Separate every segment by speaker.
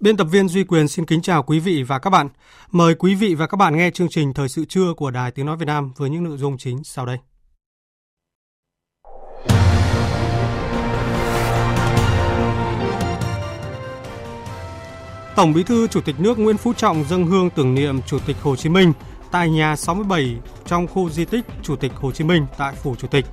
Speaker 1: Biên tập viên Duy Quyền xin kính chào quý vị và các bạn. Mời quý vị và các bạn nghe chương trình Thời sự trưa của Đài Tiếng Nói Việt Nam với những nội dung chính sau đây. Tổng Bí thư Chủ tịch nước Nguyễn Phú Trọng dâng hương tưởng niệm Chủ tịch Hồ Chí Minh tại nhà 67 trong khu di tích Chủ tịch Hồ Chí Minh tại Phủ Chủ tịch.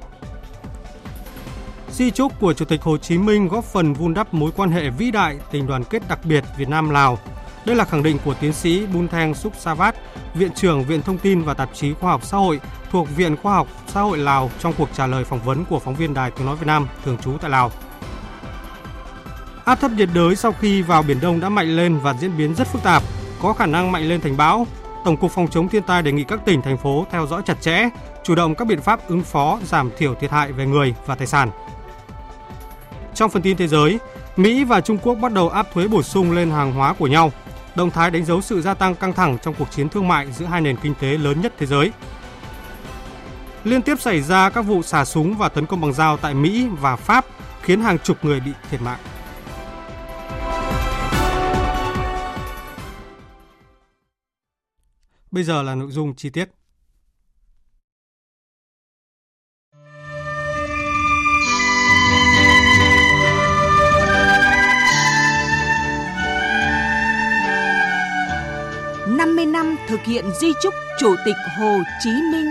Speaker 1: Di trúc của Chủ tịch Hồ Chí Minh góp phần vun đắp mối quan hệ vĩ đại, tình đoàn kết đặc biệt Việt Nam Lào. Đây là khẳng định của tiến sĩ Bun Thang Suk Savat, Viện trưởng Viện Thông tin và Tạp chí Khoa học Xã hội thuộc Viện Khoa học Xã hội Lào trong cuộc trả lời phỏng vấn của phóng viên Đài Tiếng Nói Việt Nam thường trú tại Lào. Áp thấp nhiệt đới sau khi vào Biển Đông đã mạnh lên và diễn biến rất phức tạp, có khả năng mạnh lên thành bão. Tổng cục Phòng chống thiên tai đề nghị các tỉnh, thành phố theo dõi chặt chẽ, chủ động các biện pháp ứng phó giảm thiểu thiệt hại về người và tài sản. Trong phần tin thế giới, Mỹ và Trung Quốc bắt đầu áp thuế bổ sung lên hàng hóa của nhau. Động thái đánh dấu sự gia tăng căng thẳng trong cuộc chiến thương mại giữa hai nền kinh tế lớn nhất thế giới. Liên tiếp xảy ra các vụ xả súng và tấn công bằng dao tại Mỹ và Pháp khiến hàng chục người bị thiệt mạng. Bây giờ là nội dung chi tiết.
Speaker 2: Thực hiện di chúc Chủ tịch Hồ Chí Minh.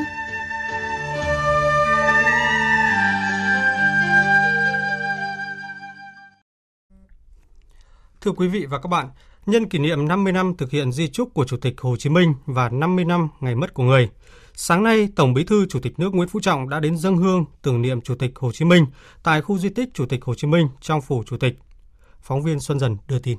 Speaker 1: Thưa quý vị và các bạn, nhân kỷ niệm 50 năm thực hiện di chúc của Chủ tịch Hồ Chí Minh và 50 năm ngày mất của người, sáng nay Tổng Bí thư Chủ tịch nước Nguyễn Phú Trọng đã đến dâng hương tưởng niệm Chủ tịch Hồ Chí Minh tại khu di tích Chủ tịch Hồ Chí Minh trong phủ Chủ tịch. Phóng viên Xuân Dần đưa tin.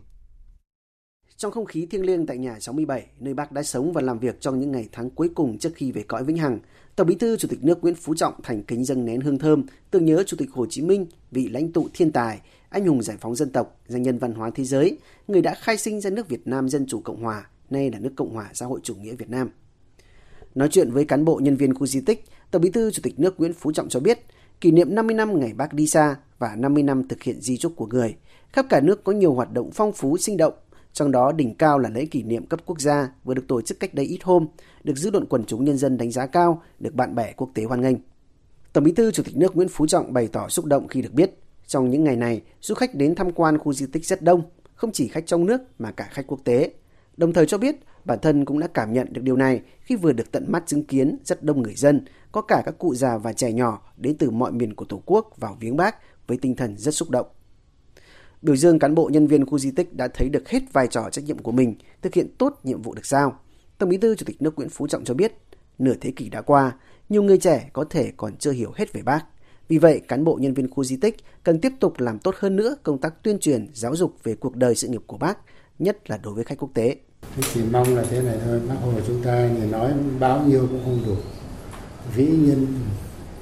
Speaker 3: Trong không khí thiêng liêng tại nhà 67, nơi bác đã sống và làm việc trong những ngày tháng cuối cùng trước khi về cõi vĩnh hằng, Tổng Bí thư Chủ tịch nước Nguyễn Phú Trọng thành kính dâng nén hương thơm tưởng nhớ Chủ tịch Hồ Chí Minh, vị lãnh tụ thiên tài, anh hùng giải phóng dân tộc, danh nhân văn hóa thế giới, người đã khai sinh ra nước Việt Nam Dân chủ Cộng hòa, nay là nước Cộng hòa xã hội chủ nghĩa Việt Nam. Nói chuyện với cán bộ nhân viên khu di tích, Tổng Bí thư Chủ tịch nước Nguyễn Phú Trọng cho biết, kỷ niệm 50 năm ngày bác đi xa và 50 năm thực hiện di chúc của người, khắp cả nước có nhiều hoạt động phong phú sinh động trong đó đỉnh cao là lễ kỷ niệm cấp quốc gia vừa được tổ chức cách đây ít hôm, được dư luận quần chúng nhân dân đánh giá cao, được bạn bè quốc tế hoan nghênh. Tổng Bí thư Chủ tịch nước Nguyễn Phú Trọng bày tỏ xúc động khi được biết, trong những ngày này, du khách đến tham quan khu di tích rất đông, không chỉ khách trong nước mà cả khách quốc tế. Đồng thời cho biết, bản thân cũng đã cảm nhận được điều này khi vừa được tận mắt chứng kiến rất đông người dân, có cả các cụ già và trẻ nhỏ đến từ mọi miền của Tổ quốc vào viếng bác với tinh thần rất xúc động biểu dương cán bộ nhân viên khu di tích đã thấy được hết vai trò trách nhiệm của mình, thực hiện tốt nhiệm vụ được giao. Tổng Bí thư Chủ tịch nước Nguyễn Phú Trọng cho biết, nửa thế kỷ đã qua, nhiều người trẻ có thể còn chưa hiểu hết về bác. Vì vậy, cán bộ nhân viên khu di tích cần tiếp tục làm tốt hơn nữa công tác tuyên truyền, giáo dục về cuộc đời sự nghiệp của bác, nhất là đối với khách quốc tế.
Speaker 4: Chỉ mong là thế này thôi, bác Hồ chúng ta thì nói bao nhiêu cũng không đủ. Vĩ nhân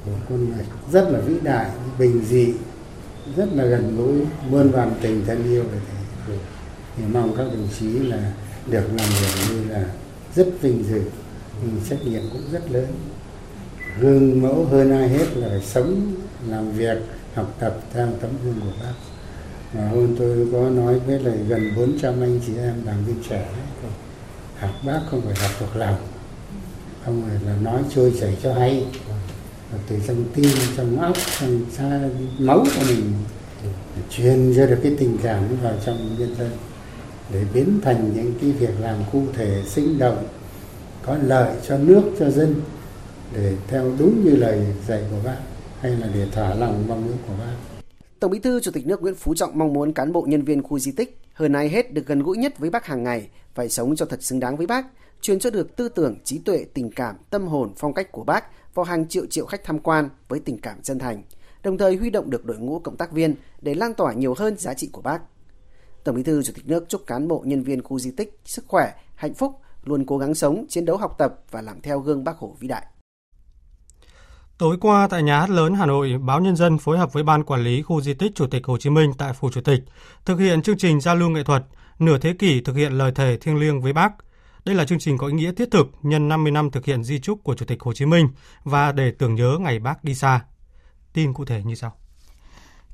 Speaker 4: của con người rất là vĩ đại, bình dị, rất là gần gũi, muôn vàn tình thân yêu về thầy thì mong các đồng chí là được làm việc như là rất vinh dự, nhưng trách nhiệm cũng rất lớn. Gương mẫu hơn ai hết là phải sống, làm việc, học tập theo tấm gương của bác. Mà hôm tôi có nói với lại gần 400 anh chị em đảng viên trẻ học bác không phải học thuộc lòng. Không phải là nói trôi chảy cho hay từ trong tim trong óc trong xa máu của mình truyền ra được cái tình cảm vào trong nhân dân để biến thành những cái việc làm cụ thể sinh động có lợi cho nước cho dân để theo đúng như lời dạy của bác hay là để thỏa lòng mong ước của bác.
Speaker 3: Tổng Bí thư Chủ tịch nước Nguyễn Phú Trọng mong muốn cán bộ nhân viên khu di tích hơn ai hết được gần gũi nhất với Bác hàng ngày, phải sống cho thật xứng đáng với Bác, truyền cho được tư tưởng, trí tuệ, tình cảm, tâm hồn, phong cách của Bác vào hàng triệu triệu khách tham quan với tình cảm chân thành, đồng thời huy động được đội ngũ cộng tác viên để lan tỏa nhiều hơn giá trị của Bác. Tổng Bí thư Chủ tịch nước chúc cán bộ nhân viên khu di tích sức khỏe, hạnh phúc, luôn cố gắng sống, chiến đấu học tập và làm theo gương Bác Hồ vĩ đại.
Speaker 1: Tối qua tại Nhà hát lớn Hà Nội, Báo Nhân dân phối hợp với Ban Quản lý Khu di tích Chủ tịch Hồ Chí Minh tại Phủ Chủ tịch thực hiện chương trình giao lưu nghệ thuật Nửa thế kỷ thực hiện lời thề thiêng liêng với Bác. Đây là chương trình có ý nghĩa thiết thực nhân 50 năm thực hiện di trúc của Chủ tịch Hồ Chí Minh và để tưởng nhớ ngày Bác đi xa. Tin cụ thể như sau.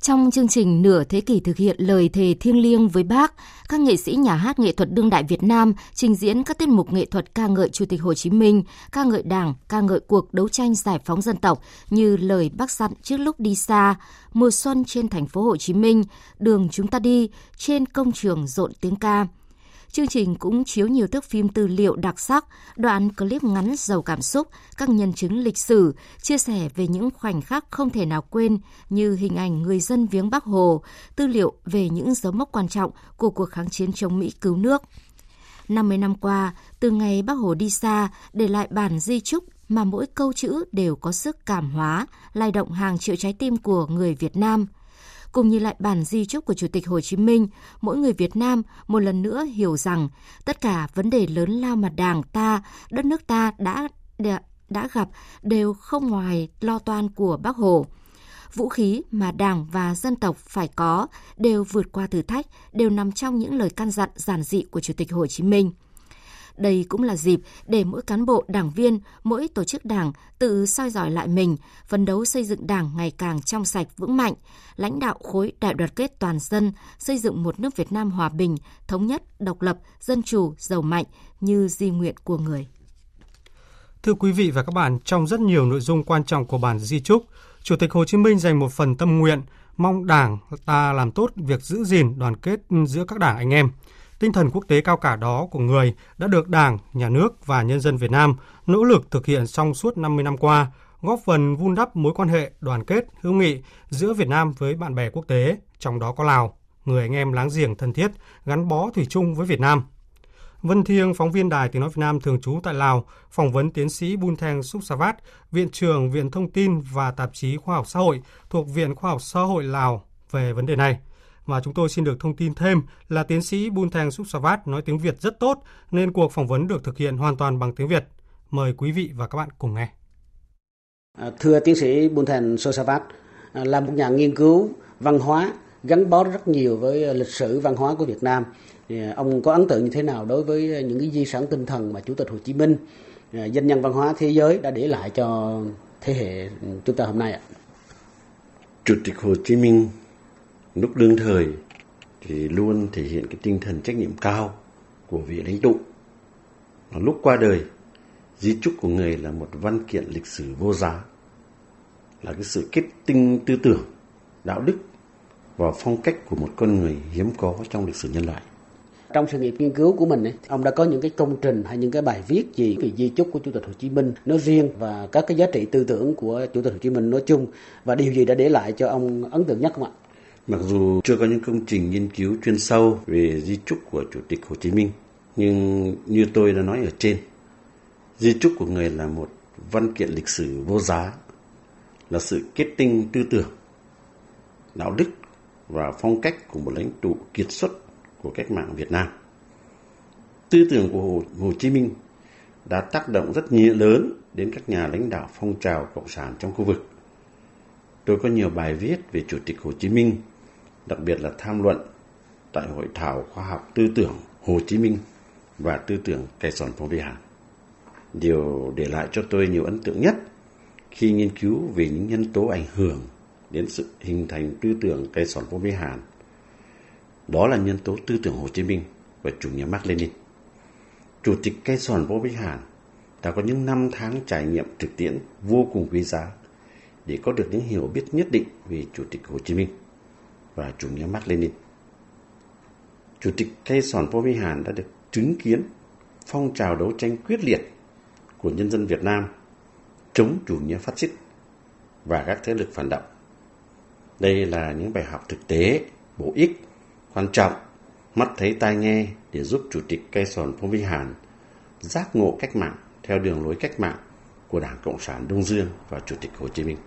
Speaker 5: Trong chương trình nửa thế kỷ thực hiện lời thề thiêng liêng với bác, các nghệ sĩ nhà hát nghệ thuật đương đại Việt Nam trình diễn các tiết mục nghệ thuật ca ngợi Chủ tịch Hồ Chí Minh, ca ngợi Đảng, ca ngợi cuộc đấu tranh giải phóng dân tộc như lời bác dặn trước lúc đi xa, mùa xuân trên thành phố Hồ Chí Minh, đường chúng ta đi, trên công trường rộn tiếng ca. Chương trình cũng chiếu nhiều thước phim tư liệu đặc sắc, đoạn clip ngắn giàu cảm xúc, các nhân chứng lịch sử, chia sẻ về những khoảnh khắc không thể nào quên như hình ảnh người dân viếng Bắc Hồ, tư liệu về những dấu mốc quan trọng của cuộc kháng chiến chống Mỹ cứu nước. 50 năm qua, từ ngày Bác Hồ đi xa, để lại bản di trúc mà mỗi câu chữ đều có sức cảm hóa, lay động hàng triệu trái tim của người Việt Nam – cùng nhìn lại bản di chúc của Chủ tịch Hồ Chí Minh, mỗi người Việt Nam một lần nữa hiểu rằng tất cả vấn đề lớn lao mà Đảng ta, đất nước ta đã đã gặp đều không ngoài lo toan của Bác Hồ. Vũ khí mà Đảng và dân tộc phải có đều vượt qua thử thách, đều nằm trong những lời căn dặn giản dị của Chủ tịch Hồ Chí Minh. Đây cũng là dịp để mỗi cán bộ, đảng viên, mỗi tổ chức đảng tự soi dọi lại mình, phấn đấu xây dựng đảng ngày càng trong sạch vững mạnh, lãnh đạo khối đại đoàn kết toàn dân, xây dựng một nước Việt Nam hòa bình, thống nhất, độc lập, dân chủ, giàu mạnh như di nguyện của người.
Speaker 1: Thưa quý vị và các bạn, trong rất nhiều nội dung quan trọng của bản di trúc, Chủ tịch Hồ Chí Minh dành một phần tâm nguyện mong Đảng ta làm tốt việc giữ gìn đoàn kết giữa các đảng anh em – Tinh thần quốc tế cao cả đó của người đã được Đảng, Nhà nước và nhân dân Việt Nam nỗ lực thực hiện trong suốt 50 năm qua, góp phần vun đắp mối quan hệ đoàn kết, hữu nghị giữa Việt Nam với bạn bè quốc tế, trong đó có Lào, người anh em láng giềng thân thiết, gắn bó thủy chung với Việt Nam. Vân Thiêng, phóng viên Đài Tiếng Nói Việt Nam thường trú tại Lào, phỏng vấn tiến sĩ Bun Theng Súc Savat, Viện trưởng Viện Thông tin và Tạp chí Khoa học Xã hội thuộc Viện Khoa học Xã hội Lào về vấn đề này – và chúng tôi xin được thông tin thêm là tiến sĩ Bun Thang Suk Savat nói tiếng Việt rất tốt nên cuộc phỏng vấn được thực hiện hoàn toàn bằng tiếng Việt. Mời quý vị và các bạn cùng nghe.
Speaker 3: À, thưa tiến sĩ Bun Thang Suk Savat, à, là một nhà nghiên cứu văn hóa gắn bó rất nhiều với lịch sử văn hóa của Việt Nam. À, ông có ấn tượng như thế nào đối với những cái di sản tinh thần mà Chủ tịch Hồ Chí Minh, danh nhân văn hóa thế giới đã để lại cho thế hệ chúng ta hôm nay ạ?
Speaker 6: Chủ tịch Hồ Chí Minh lúc đương thời thì luôn thể hiện cái tinh thần trách nhiệm cao của vị lãnh tụ. Và lúc qua đời, di trúc của người là một văn kiện lịch sử vô giá, là cái sự kết tinh tư tưởng, đạo đức và phong cách của một con người hiếm có trong lịch sử nhân loại.
Speaker 3: Trong sự nghiệp nghiên cứu của mình, ấy, ông đã có những cái công trình hay những cái bài viết gì về di chúc của Chủ tịch Hồ Chí Minh nói riêng và các cái giá trị tư tưởng của Chủ tịch Hồ Chí Minh nói chung và điều gì đã để lại cho ông ấn tượng nhất không ạ?
Speaker 6: Mặc dù chưa có những công trình nghiên cứu chuyên sâu về di trúc của Chủ tịch Hồ Chí Minh, nhưng như tôi đã nói ở trên, di trúc của người là một văn kiện lịch sử vô giá, là sự kết tinh tư tưởng, đạo đức và phong cách của một lãnh tụ kiệt xuất của cách mạng Việt Nam. Tư tưởng của Hồ, Hồ Chí Minh đã tác động rất nhiều lớn đến các nhà lãnh đạo phong trào cộng sản trong khu vực. Tôi có nhiều bài viết về Chủ tịch Hồ Chí Minh đặc biệt là tham luận tại hội thảo khoa học tư tưởng Hồ Chí Minh và tư tưởng Kẻ sòn phong vi hàn. Điều để lại cho tôi nhiều ấn tượng nhất khi nghiên cứu về những nhân tố ảnh hưởng đến sự hình thành tư tưởng cây sòn phong vi hàn. Đó là nhân tố tư tưởng Hồ Chí Minh và chủ nghĩa Mark Lenin. Chủ tịch cây sòn phong vi hàn đã có những năm tháng trải nghiệm thực tiễn vô cùng quý giá để có được những hiểu biết nhất định về Chủ tịch Hồ Chí Minh và chủ nghĩa Mark Lenin. Chủ tịch Cây Sòn Phô Vi Hàn đã được chứng kiến phong trào đấu tranh quyết liệt của nhân dân Việt Nam chống chủ nghĩa phát xít và các thế lực phản động. Đây là những bài học thực tế, bổ ích, quan trọng, mắt thấy tai nghe để giúp Chủ tịch Cây Sòn Phong Vi Hàn giác ngộ cách mạng theo đường lối cách mạng của Đảng Cộng sản Đông Dương và Chủ tịch Hồ Chí Minh.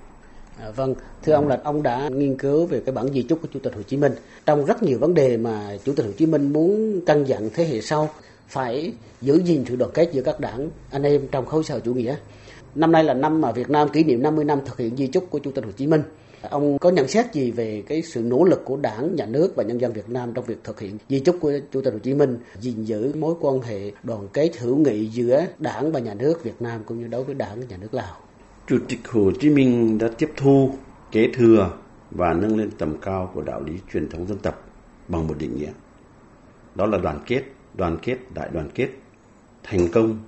Speaker 3: À, vâng, thưa ông là ông đã nghiên cứu về cái bản di chúc của Chủ tịch Hồ Chí Minh. Trong rất nhiều vấn đề mà Chủ tịch Hồ Chí Minh muốn căn dặn thế hệ sau phải giữ gìn sự đoàn kết giữa các đảng anh em trong khối xã hội chủ nghĩa. Năm nay là năm mà Việt Nam kỷ niệm 50 năm thực hiện di chúc của Chủ tịch Hồ Chí Minh. Ông có nhận xét gì về cái sự nỗ lực của Đảng, Nhà nước và nhân dân Việt Nam trong việc thực hiện di chúc của Chủ tịch Hồ Chí Minh, gìn giữ mối quan hệ đoàn kết hữu nghị giữa Đảng và Nhà nước Việt Nam cũng như đối với Đảng và Nhà nước Lào?
Speaker 6: Chủ tịch Hồ Chí Minh đã tiếp thu, kế thừa và nâng lên tầm cao của đạo lý truyền thống dân tộc bằng một định nghĩa. Đó là đoàn kết, đoàn kết, đại đoàn kết, thành công,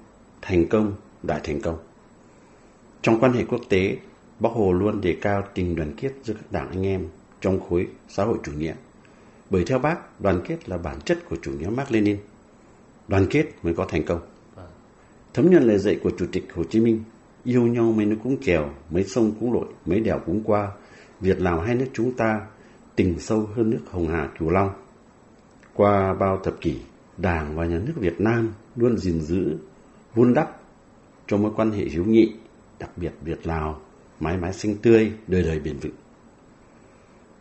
Speaker 6: thành công, đại thành công. Trong quan hệ quốc tế, Bác Hồ luôn đề cao tình đoàn kết giữa các đảng anh em trong khối xã hội chủ nghĩa. Bởi theo bác, đoàn kết là bản chất của chủ nghĩa Mark Lenin. Đoàn kết mới có thành công. Thấm nhuần lời dạy của Chủ tịch Hồ Chí Minh, yêu nhau mấy nước cũng kèo, mấy sông cũng lội, mấy đèo cũng qua. Việt Lào hai nước chúng ta tình sâu hơn nước Hồng Hà Cửu Long. Qua bao thập kỷ, Đảng và Nhà nước Việt Nam luôn gìn giữ, vun đắp cho mối quan hệ hữu nghị, đặc biệt Việt Lào mãi mãi xanh tươi, đời đời bền vững.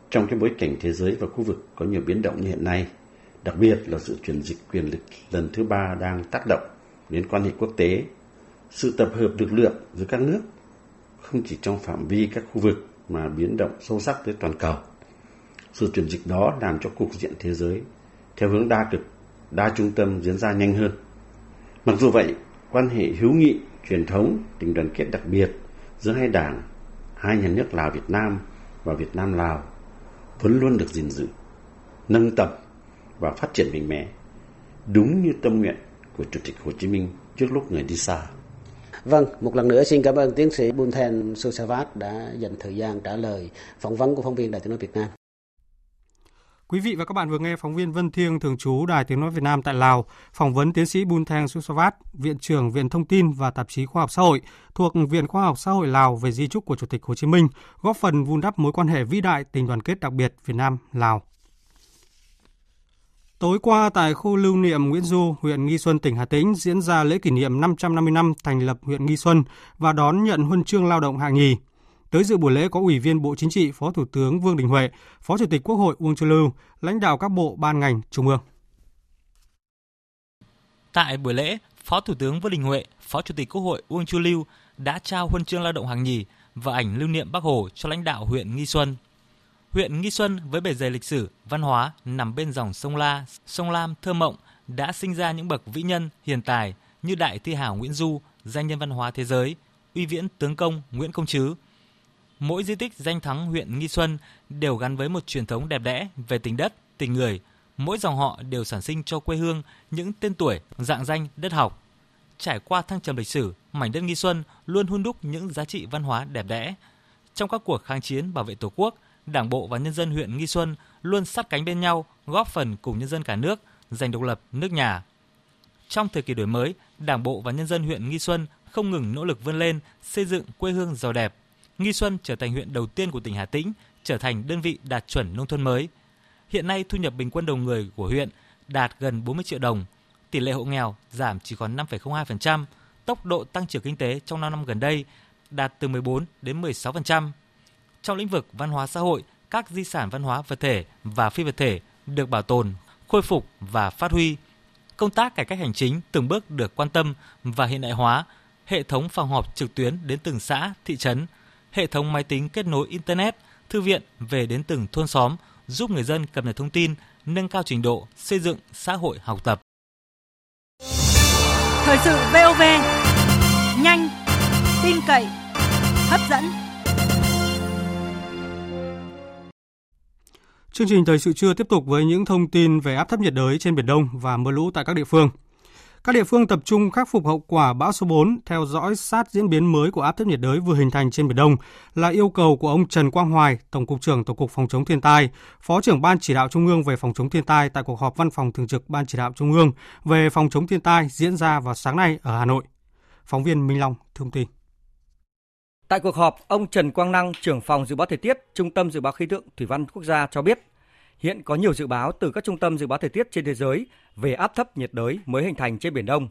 Speaker 6: Trong cái bối cảnh thế giới và khu vực có nhiều biến động như hiện nay, đặc biệt là sự chuyển dịch quyền lực lần thứ ba đang tác động đến quan hệ quốc tế, sự tập hợp lực lượng giữa các nước không chỉ trong phạm vi các khu vực mà biến động sâu sắc tới toàn cầu. Sự chuyển dịch đó làm cho cục diện thế giới theo hướng đa cực, đa trung tâm diễn ra nhanh hơn. Mặc dù vậy, quan hệ hữu nghị, truyền thống, tình đoàn kết đặc biệt giữa hai đảng, hai nhà nước Lào Việt Nam và Việt Nam Lào vẫn luôn được gìn giữ, nâng tầm và phát triển mạnh mẽ, đúng như tâm nguyện của Chủ tịch Hồ Chí Minh trước lúc người đi xa.
Speaker 3: Vâng, một lần nữa xin cảm ơn tiến sĩ Bunthen Susavat đã dành thời gian trả lời phỏng vấn của phóng viên Đài tiếng nói Việt Nam.
Speaker 1: Quý vị và các bạn vừa nghe phóng viên Vân Thiêng thường trú Đài Tiếng nói Việt Nam tại Lào phỏng vấn tiến sĩ Bun Susavat, Viện trưởng Viện Thông tin và Tạp chí Khoa học Xã hội thuộc Viện Khoa học Xã hội Lào về di trúc của Chủ tịch Hồ Chí Minh, góp phần vun đắp mối quan hệ vĩ đại tình đoàn kết đặc biệt Việt Nam Lào. Tối qua tại khu lưu niệm Nguyễn Du, huyện Nghi Xuân, tỉnh Hà Tĩnh diễn ra lễ kỷ niệm 550 năm thành lập huyện Nghi Xuân và đón nhận huân chương lao động hạng nhì. Tới dự buổi lễ có Ủy viên Bộ Chính trị, Phó Thủ tướng Vương Đình Huệ, Phó Chủ tịch Quốc hội Uông Chu Lưu, lãnh đạo các bộ ban ngành trung ương.
Speaker 7: Tại buổi lễ, Phó Thủ tướng Vương Đình Huệ, Phó Chủ tịch Quốc hội Uông Chu Lưu đã trao huân chương lao động hạng nhì và ảnh lưu niệm Bác Hồ cho lãnh đạo huyện Nghi Xuân. Huyện Nghi Xuân với bề dày lịch sử, văn hóa nằm bên dòng sông La, sông Lam thơ mộng đã sinh ra những bậc vĩ nhân hiền tài như đại thi hảo Nguyễn Du, danh nhân văn hóa thế giới, uy viễn tướng công Nguyễn Công Trứ, mỗi di tích danh thắng huyện Nghi Xuân đều gắn với một truyền thống đẹp đẽ về tình đất, tình người. Mỗi dòng họ đều sản sinh cho quê hương những tên tuổi, dạng danh đất học. Trải qua thăng trầm lịch sử, mảnh đất Nghi Xuân luôn hun đúc những giá trị văn hóa đẹp đẽ. Trong các cuộc kháng chiến bảo vệ Tổ quốc, Đảng bộ và nhân dân huyện Nghi Xuân luôn sát cánh bên nhau, góp phần cùng nhân dân cả nước giành độc lập nước nhà. Trong thời kỳ đổi mới, Đảng bộ và nhân dân huyện Nghi Xuân không ngừng nỗ lực vươn lên, xây dựng quê hương giàu đẹp, Nghi Xuân trở thành huyện đầu tiên của tỉnh Hà Tĩnh trở thành đơn vị đạt chuẩn nông thôn mới. Hiện nay thu nhập bình quân đầu người của huyện đạt gần 40 triệu đồng, tỷ lệ hộ nghèo giảm chỉ còn 5,02%, tốc độ tăng trưởng kinh tế trong 5 năm gần đây đạt từ 14 đến 16%. Trong lĩnh vực văn hóa xã hội, các di sản văn hóa vật thể và phi vật thể được bảo tồn, khôi phục và phát huy. Công tác cải cách hành chính từng bước được quan tâm và hiện đại hóa, hệ thống phòng họp trực tuyến đến từng xã, thị trấn, hệ thống máy tính kết nối Internet, thư viện về đến từng thôn xóm, giúp người dân cập nhật thông tin, nâng cao trình độ xây dựng xã hội học tập.
Speaker 2: Thời sự VOV, nhanh, tin cậy, hấp dẫn.
Speaker 1: Chương trình thời sự trưa tiếp tục với những thông tin về áp thấp nhiệt đới trên Biển Đông và mưa lũ tại các địa phương. Các địa phương tập trung khắc phục hậu quả bão số 4, theo dõi sát diễn biến mới của áp thấp nhiệt đới vừa hình thành trên Biển Đông là yêu cầu của ông Trần Quang Hoài, Tổng cục trưởng Tổng cục Phòng chống thiên tai, Phó trưởng Ban chỉ đạo Trung ương về phòng chống thiên tai tại cuộc họp Văn phòng Thường trực Ban chỉ đạo Trung ương về phòng chống thiên tai diễn ra vào sáng nay ở Hà Nội. Phóng viên Minh Long thông tin.
Speaker 8: Tại cuộc họp, ông Trần Quang Năng, trưởng phòng dự báo thời tiết, Trung tâm Dự báo Khí tượng Thủy văn Quốc gia cho biết, hiện có nhiều dự báo từ các trung tâm dự báo thời tiết trên thế giới về áp thấp nhiệt đới mới hình thành trên Biển Đông.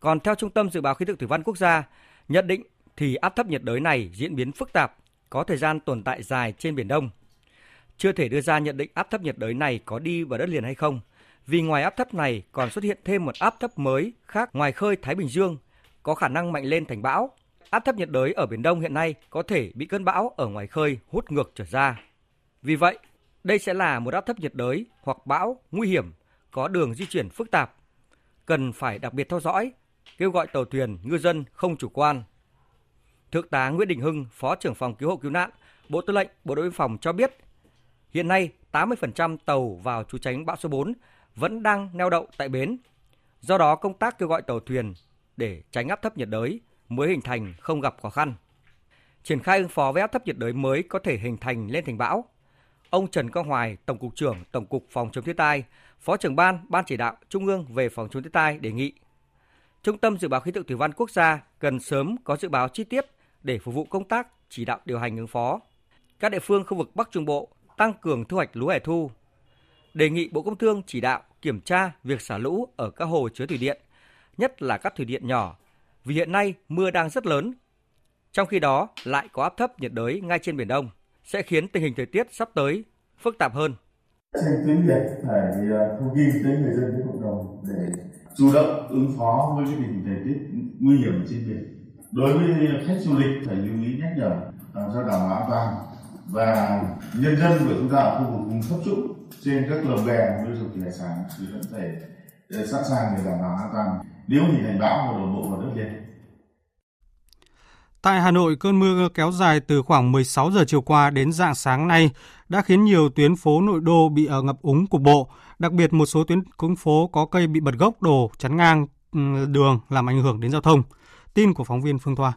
Speaker 8: Còn theo Trung tâm Dự báo Khí tượng Thủy văn Quốc gia, nhận định thì áp thấp nhiệt đới này diễn biến phức tạp, có thời gian tồn tại dài trên Biển Đông. Chưa thể đưa ra nhận định áp thấp nhiệt đới này có đi vào đất liền hay không, vì ngoài áp thấp này còn xuất hiện thêm một áp thấp mới khác ngoài khơi Thái Bình Dương, có khả năng mạnh lên thành bão. Áp thấp nhiệt đới ở Biển Đông hiện nay có thể bị cơn bão ở ngoài khơi hút ngược trở ra. Vì vậy, đây sẽ là một áp thấp nhiệt đới hoặc bão nguy hiểm, có đường di chuyển phức tạp. Cần phải đặc biệt theo dõi, kêu gọi tàu thuyền, ngư dân không chủ quan. Thượng tá Nguyễn Đình Hưng, Phó trưởng phòng cứu hộ cứu nạn, Bộ Tư lệnh Bộ đội biên phòng cho biết, hiện nay 80% tàu vào trú tránh bão số 4 vẫn đang neo đậu tại bến. Do đó công tác kêu gọi tàu thuyền để tránh áp thấp nhiệt đới mới hình thành không gặp khó khăn. Triển khai ứng phó với áp thấp nhiệt đới mới có thể hình thành lên thành bão. Ông Trần Quang Hoài, Tổng cục trưởng Tổng cục Phòng chống thiên tai, Phó trưởng ban Ban chỉ đạo Trung ương về phòng chống thiên tai đề nghị Trung tâm Dự báo Khí tượng Thủy văn Quốc gia cần sớm có dự báo chi tiết để phục vụ công tác chỉ đạo điều hành ứng phó. Các địa phương khu vực Bắc Trung Bộ tăng cường thu hoạch lúa hè thu. Đề nghị Bộ Công Thương chỉ đạo kiểm tra việc xả lũ ở các hồ chứa thủy điện, nhất là các thủy điện nhỏ, vì hiện nay mưa đang rất lớn. Trong khi đó lại có áp thấp nhiệt đới ngay trên biển Đông, sẽ khiến tình hình thời tiết sắp tới phức tạp hơn.
Speaker 9: Trên tuyến biển phải à, thông tin tới người dân với cộng đồng để chủ động ứng phó với cái tình hình thời tiết nguy hiểm trên biển. Đối với khách du lịch phải lưu ý nhắc nhở làm sao đảm bảo an toàn và nhân dân của chúng ta ở khu vực vùng thấp trũng trên các lồng bè nuôi trồng thủy hải sản thì vẫn phải à, sẵn sàng để đảm bảo an toàn nếu hình thành bão và đổ bộ vào đất liền.
Speaker 1: Tại Hà Nội, cơn mưa kéo dài từ khoảng 16 giờ chiều qua đến dạng sáng nay đã khiến nhiều tuyến phố nội đô bị ở ngập úng cục bộ, đặc biệt một số tuyến cung phố có cây bị bật gốc đổ chắn ngang đường làm ảnh hưởng đến giao thông. Tin của phóng viên Phương Thoa.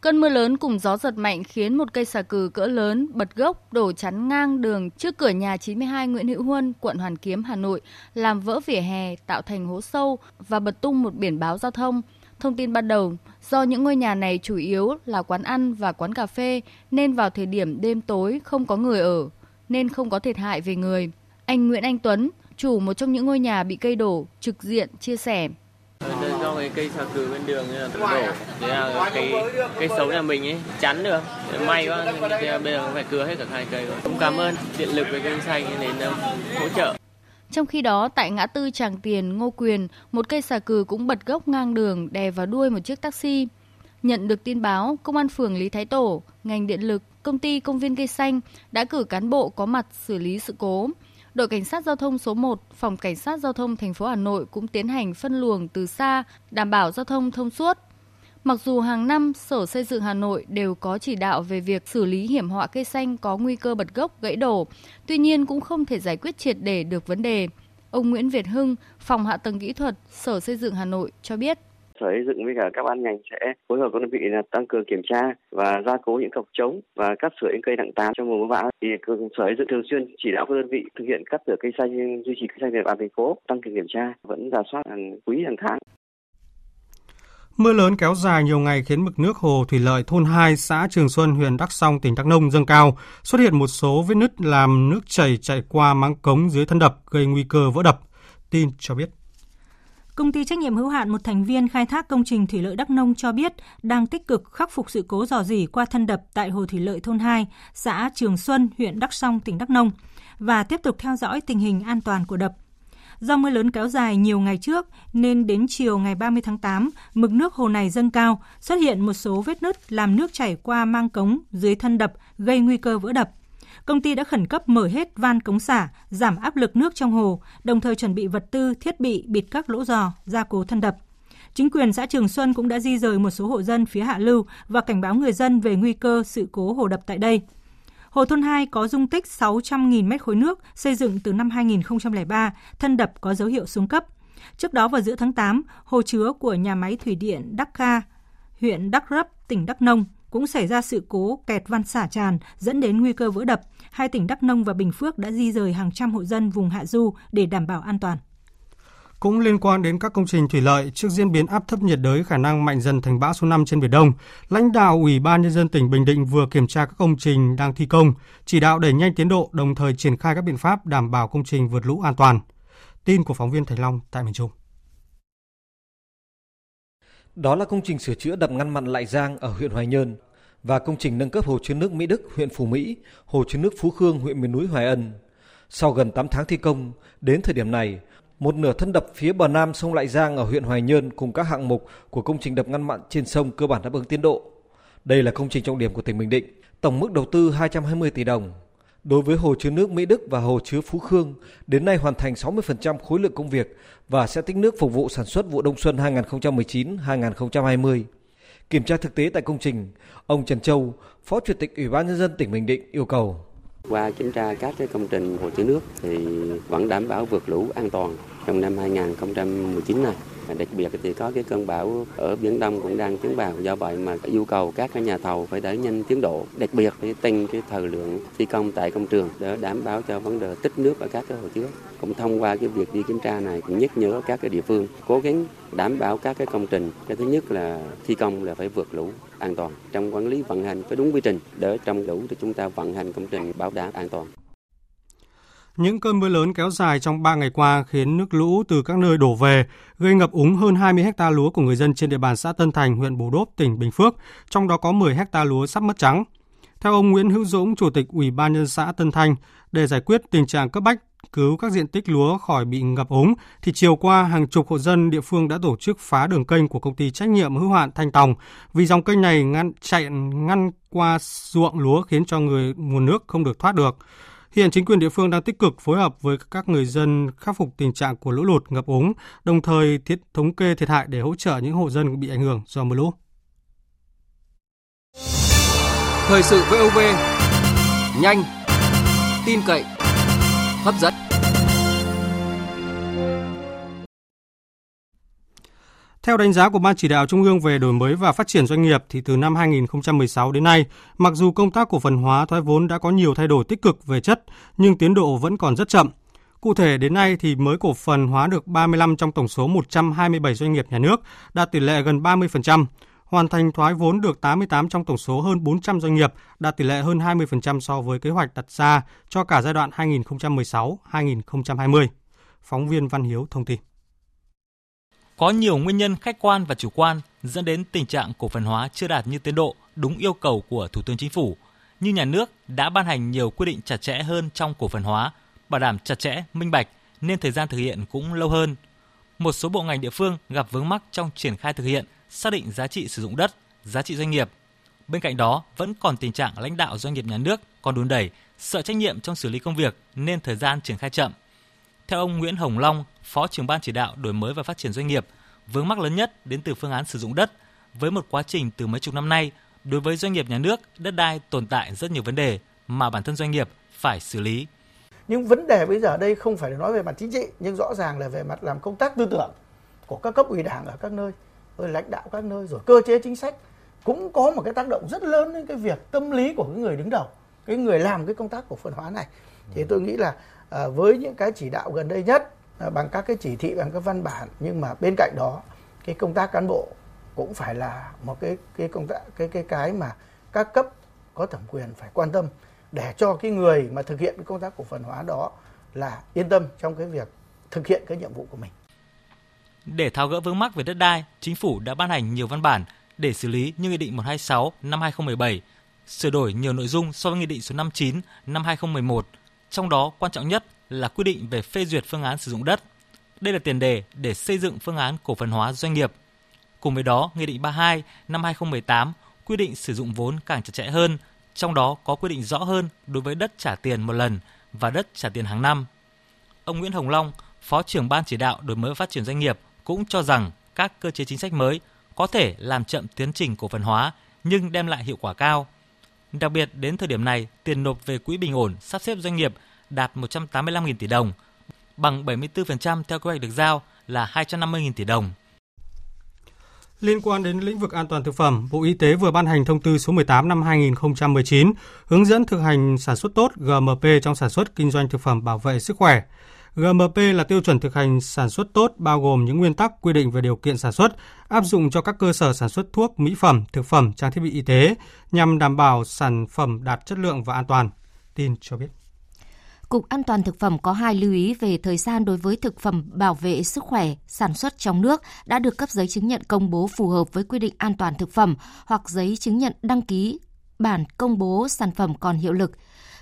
Speaker 10: Cơn mưa lớn cùng gió giật mạnh khiến một cây xà cừ cỡ lớn bật gốc đổ chắn ngang đường trước cửa nhà 92 Nguyễn Hữu Huân, quận Hoàn Kiếm, Hà Nội, làm vỡ vỉa hè, tạo thành hố sâu và bật tung một biển báo giao thông. Thông tin ban đầu, do những ngôi nhà này chủ yếu là quán ăn và quán cà phê nên vào thời điểm đêm tối không có người ở, nên không có thiệt hại về người. Anh Nguyễn Anh Tuấn, chủ một trong những ngôi nhà bị cây đổ, trực diện chia sẻ
Speaker 11: do cái cây xà cừ bên đường là tự đổ. Thế là cái cây xấu nhà mình ấy chắn được. May quá thế bây giờ phải cưa hết cả hai cây rồi. Cũng cảm ơn điện lực với cây xanh đến uh, hỗ trợ.
Speaker 10: Trong khi đó, tại ngã tư Tràng Tiền, Ngô Quyền, một cây xà cừ cũng bật gốc ngang đường đè vào đuôi một chiếc taxi. Nhận được tin báo, Công an phường Lý Thái Tổ, ngành điện lực, công ty công viên cây xanh đã cử cán bộ có mặt xử lý sự cố. Đội cảnh sát giao thông số 1, Phòng cảnh sát giao thông thành phố Hà Nội cũng tiến hành phân luồng từ xa, đảm bảo giao thông thông suốt. Mặc dù hàng năm Sở Xây dựng Hà Nội đều có chỉ đạo về việc xử lý hiểm họa cây xanh có nguy cơ bật gốc gãy đổ, tuy nhiên cũng không thể giải quyết triệt để được vấn đề. Ông Nguyễn Việt Hưng, Phòng Hạ tầng Kỹ thuật, Sở Xây dựng Hà Nội cho biết.
Speaker 12: Sở Xây dựng với cả các ban ngành sẽ phối hợp với đơn vị là tăng cường kiểm tra và gia cố những cọc trống và cắt sửa những cây nặng tán trong mùa mưa bão. Thì Sở Xây dựng thường xuyên chỉ đạo các đơn vị thực hiện cắt sửa cây xanh duy trì cây xanh trên địa bàn thành phố, tăng cường kiểm tra, vẫn giả soát hàng quý hàng tháng.
Speaker 1: Mưa lớn kéo dài nhiều ngày khiến mực nước hồ thủy lợi thôn 2 xã Trường Xuân, huyện Đắk Song, tỉnh Đắk Nông dâng cao, xuất hiện một số vết nứt làm nước chảy chạy qua máng cống dưới thân đập gây nguy cơ vỡ đập. Tin cho biết.
Speaker 13: Công ty trách nhiệm hữu hạn một thành viên khai thác công trình thủy lợi Đắk Nông cho biết đang tích cực khắc phục sự cố dò dỉ qua thân đập tại hồ thủy lợi thôn 2, xã Trường Xuân, huyện Đắk Song, tỉnh Đắk Nông và tiếp tục theo dõi tình hình an toàn của đập. Do mưa lớn kéo dài nhiều ngày trước nên đến chiều ngày 30 tháng 8, mực nước hồ này dâng cao, xuất hiện một số vết nứt làm nước chảy qua mang cống dưới thân đập gây nguy cơ vỡ đập công ty đã khẩn cấp mở hết van cống xả, giảm áp lực nước trong hồ, đồng thời chuẩn bị vật tư, thiết bị bịt các lỗ giò, gia cố thân đập. Chính quyền xã Trường Xuân cũng đã di rời một số hộ dân phía hạ lưu và cảnh báo người dân về nguy cơ sự cố hồ đập tại đây. Hồ Thôn 2 có dung tích 600.000 mét khối nước, xây dựng từ năm 2003, thân đập có dấu hiệu xuống cấp. Trước đó vào giữa tháng 8, hồ chứa của nhà máy thủy điện Đắc Kha, huyện Đắc Rấp, tỉnh Đắk Nông cũng xảy ra sự cố kẹt văn xả tràn dẫn đến nguy cơ vỡ đập. Hai tỉnh Đắk Nông và Bình Phước đã di rời hàng trăm hộ dân vùng hạ du để đảm bảo an toàn.
Speaker 1: Cũng liên quan đến các công trình thủy lợi, trước diễn biến áp thấp nhiệt đới khả năng mạnh dần thành bão số 5 trên Biển Đông, lãnh đạo Ủy ban Nhân dân tỉnh Bình Định vừa kiểm tra các công trình đang thi công, chỉ đạo đẩy nhanh tiến độ đồng thời triển khai các biện pháp đảm bảo công trình vượt lũ an toàn. Tin của phóng viên Thành Long tại miền Trung.
Speaker 14: Đó là công trình sửa chữa đập ngăn mặn Lại Giang ở huyện Hoài Nhơn và công trình nâng cấp hồ chứa nước Mỹ Đức, huyện Phú Mỹ, hồ chứa nước Phú Khương, huyện miền núi Hoài Ân. Sau gần 8 tháng thi công, đến thời điểm này, một nửa thân đập phía bờ nam sông Lại Giang ở huyện Hoài Nhơn cùng các hạng mục của công trình đập ngăn mặn trên sông cơ bản đáp ứng tiến độ. Đây là công trình trọng điểm của tỉnh Bình Định, tổng mức đầu tư 220 tỷ đồng. Đối với hồ chứa nước Mỹ Đức và hồ chứa Phú Khương, đến nay hoàn thành 60% khối lượng công việc và sẽ tích nước phục vụ sản xuất vụ đông xuân 2019-2020. Kiểm tra thực tế tại công trình, ông Trần Châu, Phó Chủ tịch Ủy ban nhân dân tỉnh Bình Định yêu cầu
Speaker 15: qua kiểm tra các cái công trình hồ chứa nước thì vẫn đảm bảo vượt lũ an toàn trong năm 2019 này. Đặc biệt thì có cái cơn bão ở Biển Đông cũng đang tiến vào, do vậy mà yêu cầu các cái nhà thầu phải đẩy nhanh tiến độ, đặc biệt phải tăng cái thời lượng thi công tại công trường để đảm bảo cho vấn đề tích nước ở các cái hồ chứa. Cũng thông qua cái việc đi kiểm tra này cũng nhắc nhở các cái địa phương cố gắng đảm bảo các cái công trình. Cái thứ nhất là thi công là phải vượt lũ an toàn, trong quản lý vận hành phải đúng quy trình để trong lũ thì chúng ta vận hành công trình bảo đảm an toàn.
Speaker 1: Những cơn mưa lớn kéo dài trong 3 ngày qua khiến nước lũ từ các nơi đổ về, gây ngập úng hơn 20 hecta lúa của người dân trên địa bàn xã Tân Thành, huyện Bù Đốp, tỉnh Bình Phước, trong đó có 10 hecta lúa sắp mất trắng. Theo ông Nguyễn Hữu Dũng, Chủ tịch Ủy ban nhân xã Tân Thành, để giải quyết tình trạng cấp bách cứu các diện tích lúa khỏi bị ngập úng, thì chiều qua hàng chục hộ dân địa phương đã tổ chức phá đường kênh của công ty trách nhiệm hữu hạn Thanh Tòng vì dòng kênh này ngăn chạy ngăn qua ruộng lúa khiến cho người nguồn nước không được thoát được. Hiện chính quyền địa phương đang tích cực phối hợp với các người dân khắc phục tình trạng của lũ lụt ngập úng, đồng thời thiết thống kê thiệt hại để hỗ trợ những hộ dân bị ảnh hưởng do mưa lũ.
Speaker 16: Thời sự VOV nhanh, tin cậy, hấp dẫn.
Speaker 1: Theo đánh giá của Ban chỉ đạo Trung ương về đổi mới và phát triển doanh nghiệp thì từ năm 2016 đến nay, mặc dù công tác cổ phần hóa thoái vốn đã có nhiều thay đổi tích cực về chất, nhưng tiến độ vẫn còn rất chậm. Cụ thể đến nay thì mới cổ phần hóa được 35 trong tổng số 127 doanh nghiệp nhà nước, đạt tỷ lệ gần 30%, hoàn thành thoái vốn được 88 trong tổng số hơn 400 doanh nghiệp, đạt tỷ lệ hơn 20% so với kế hoạch đặt ra cho cả giai đoạn 2016-2020. Phóng viên Văn Hiếu thông tin.
Speaker 7: Có nhiều nguyên nhân khách quan và chủ quan dẫn đến tình trạng cổ phần hóa chưa đạt như tiến độ đúng yêu cầu của Thủ tướng Chính phủ, như nhà nước đã ban hành nhiều quy định chặt chẽ hơn trong cổ phần hóa, bảo đảm chặt chẽ, minh bạch nên thời gian thực hiện cũng lâu hơn. Một số bộ ngành địa phương gặp vướng mắc trong triển khai thực hiện, xác định giá trị sử dụng đất, giá trị doanh nghiệp. Bên cạnh đó, vẫn còn tình trạng lãnh đạo doanh nghiệp nhà nước còn đùn đẩy, sợ trách nhiệm trong xử lý công việc nên thời gian triển khai chậm. Theo ông Nguyễn Hồng Long, Phó trưởng ban chỉ đạo đổi mới và phát triển doanh nghiệp, vướng mắc lớn nhất đến từ phương án sử dụng đất với một quá trình từ mấy chục năm nay đối với doanh nghiệp nhà nước đất đai tồn tại rất nhiều vấn đề mà bản thân doanh nghiệp phải xử lý.
Speaker 17: Nhưng vấn đề bây giờ đây không phải là nói về mặt chính trị nhưng rõ ràng là về mặt làm công tác tư tưởng của các cấp ủy đảng ở các nơi, rồi lãnh đạo các nơi rồi cơ chế chính sách cũng có một cái tác động rất lớn đến cái việc tâm lý của cái người đứng đầu, cái người làm cái công tác cổ phần hóa này. Thì tôi nghĩ là à, với những cái chỉ đạo gần đây nhất à, bằng các cái chỉ thị bằng các văn bản nhưng mà bên cạnh đó cái công tác cán bộ cũng phải là một cái cái công tác cái cái cái mà các cấp có thẩm quyền phải quan tâm để cho cái người mà thực hiện cái công tác cổ phần hóa đó là yên tâm trong cái việc thực hiện cái nhiệm vụ của mình.
Speaker 7: Để tháo gỡ vướng mắc về đất đai, chính phủ đã ban hành nhiều văn bản để xử lý như Nghị định 126 năm 2017, sửa đổi nhiều nội dung so với Nghị định số 59 năm 2011 trong đó quan trọng nhất là quy định về phê duyệt phương án sử dụng đất. Đây là tiền đề để xây dựng phương án cổ phần hóa doanh nghiệp. Cùng với đó, Nghị định 32 năm 2018 quy định sử dụng vốn càng chặt chẽ hơn, trong đó có quy định rõ hơn đối với đất trả tiền một lần và đất trả tiền hàng năm. Ông Nguyễn Hồng Long, Phó trưởng Ban chỉ đạo đổi mới phát triển doanh nghiệp cũng cho rằng các cơ chế chính sách mới có thể làm chậm tiến trình cổ phần hóa nhưng đem lại hiệu quả cao. Đặc biệt đến thời điểm này, tiền nộp về quỹ bình ổn sắp xếp doanh nghiệp đạt 185.000 tỷ đồng, bằng 74% theo kế hoạch được giao là 250.000 tỷ đồng.
Speaker 1: Liên quan đến lĩnh vực an toàn thực phẩm, Bộ Y tế vừa ban hành thông tư số 18 năm 2019 hướng dẫn thực hành sản xuất tốt GMP trong sản xuất kinh doanh thực phẩm bảo vệ sức khỏe. GMP là tiêu chuẩn thực hành sản xuất tốt bao gồm những nguyên tắc quy định về điều kiện sản xuất áp dụng cho các cơ sở sản xuất thuốc, mỹ phẩm, thực phẩm, trang thiết bị y tế nhằm đảm bảo sản phẩm đạt chất lượng và an toàn. Tin cho biết.
Speaker 5: Cục An toàn Thực phẩm có hai lưu ý về thời gian đối với thực phẩm bảo vệ sức khỏe sản xuất trong nước đã được cấp giấy chứng nhận công bố phù hợp với quy định an toàn thực phẩm hoặc giấy chứng nhận đăng ký bản công bố sản phẩm còn hiệu lực.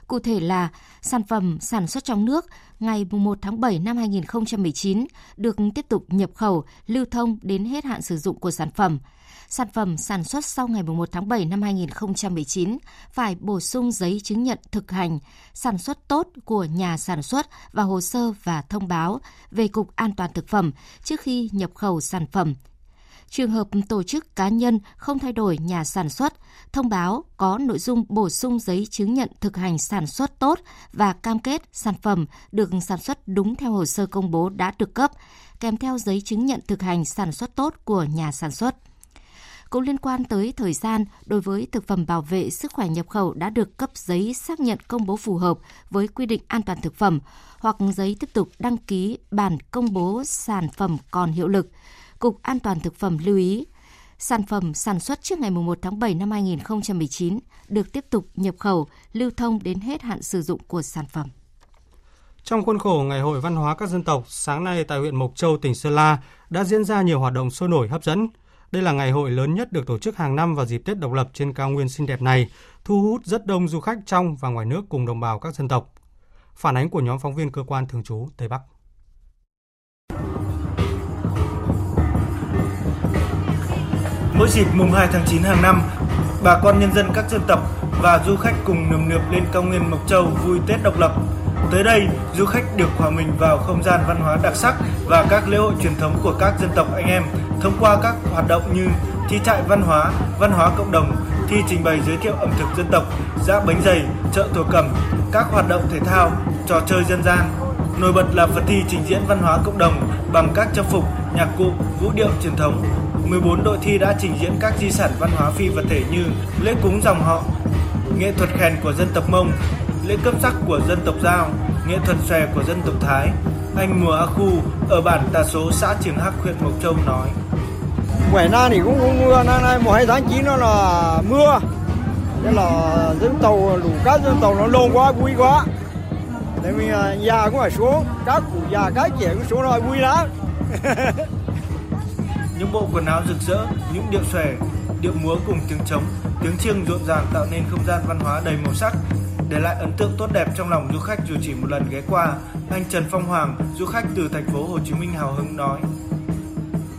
Speaker 5: Cụ thể là sản phẩm sản xuất trong nước ngày 1 tháng 7 năm 2019 được tiếp tục nhập khẩu, lưu thông đến hết hạn sử dụng của sản phẩm. Sản phẩm sản xuất sau ngày 1 tháng 7 năm 2019 phải bổ sung giấy chứng nhận thực hành sản xuất tốt của nhà sản xuất và hồ sơ và thông báo về Cục An toàn Thực phẩm trước khi nhập khẩu sản phẩm Trường hợp tổ chức cá nhân không thay đổi nhà sản xuất, thông báo có nội dung bổ sung giấy chứng nhận thực hành sản xuất tốt và cam kết sản phẩm được sản xuất đúng theo hồ sơ công bố đã được cấp, kèm theo giấy chứng nhận thực hành sản xuất tốt của nhà sản xuất. Cũng liên quan tới thời gian, đối với thực phẩm bảo vệ sức khỏe nhập khẩu đã được cấp giấy xác nhận công bố phù hợp với quy định an toàn thực phẩm hoặc giấy tiếp tục đăng ký bản công bố sản phẩm còn hiệu lực – Cục An toàn Thực phẩm lưu ý, sản phẩm sản xuất trước ngày 1 tháng 7 năm 2019 được tiếp tục nhập khẩu, lưu thông đến hết hạn sử dụng của sản phẩm.
Speaker 1: Trong khuôn khổ Ngày hội Văn hóa các dân tộc, sáng nay tại huyện Mộc Châu, tỉnh Sơn La đã diễn ra nhiều hoạt động sôi nổi hấp dẫn. Đây là ngày hội lớn nhất được tổ chức hàng năm vào dịp Tết độc lập trên cao nguyên xinh đẹp này, thu hút rất đông du khách trong và ngoài nước cùng đồng bào các dân tộc. Phản ánh của nhóm phóng viên cơ quan thường trú Tây Bắc.
Speaker 18: Mỗi dịp mùng 2 tháng 9 hàng năm, bà con nhân dân các dân tộc và du khách cùng nườm nượp lên cao nguyên Mộc Châu vui Tết độc lập. Tới đây, du khách được hòa mình vào không gian văn hóa đặc sắc và các lễ hội truyền thống của các dân tộc anh em thông qua các hoạt động như thi trại văn hóa, văn hóa cộng đồng, thi trình bày giới thiệu ẩm thực dân tộc, giã bánh dày, chợ thổ cẩm, các hoạt động thể thao, trò chơi dân gian. Nổi bật là phần thi trình diễn văn hóa cộng đồng bằng các trang phục, nhạc cụ, vũ điệu truyền thống, 14 đội thi đã trình diễn các di sản văn hóa phi vật thể như lễ cúng dòng họ, nghệ thuật khen của dân tộc Mông, lễ cấp sắc của dân tộc Giao, nghệ thuật xòe của dân tộc Thái. Anh Mùa A Khu ở bản Tà Số xã Trường Hắc huyện Mộc Châu nói.
Speaker 19: Ngoài na thì cũng không mưa, năm nay mùa 2 tháng 9 nó là mưa. Thế là dân tàu lũ cá dân tàu nó lồn quá, vui quá. Tại vì già cũng phải xuống, các cụ già, các trẻ cũng xuống rồi vui lắm.
Speaker 18: những bộ quần áo rực rỡ, những điệu xòe, điệu múa cùng tiếng trống, tiếng chiêng rộn ràng tạo nên không gian văn hóa đầy màu sắc, để lại ấn tượng tốt đẹp trong lòng du khách dù chỉ một lần ghé qua. Anh Trần Phong Hoàng, du khách từ thành phố Hồ Chí Minh hào hứng nói: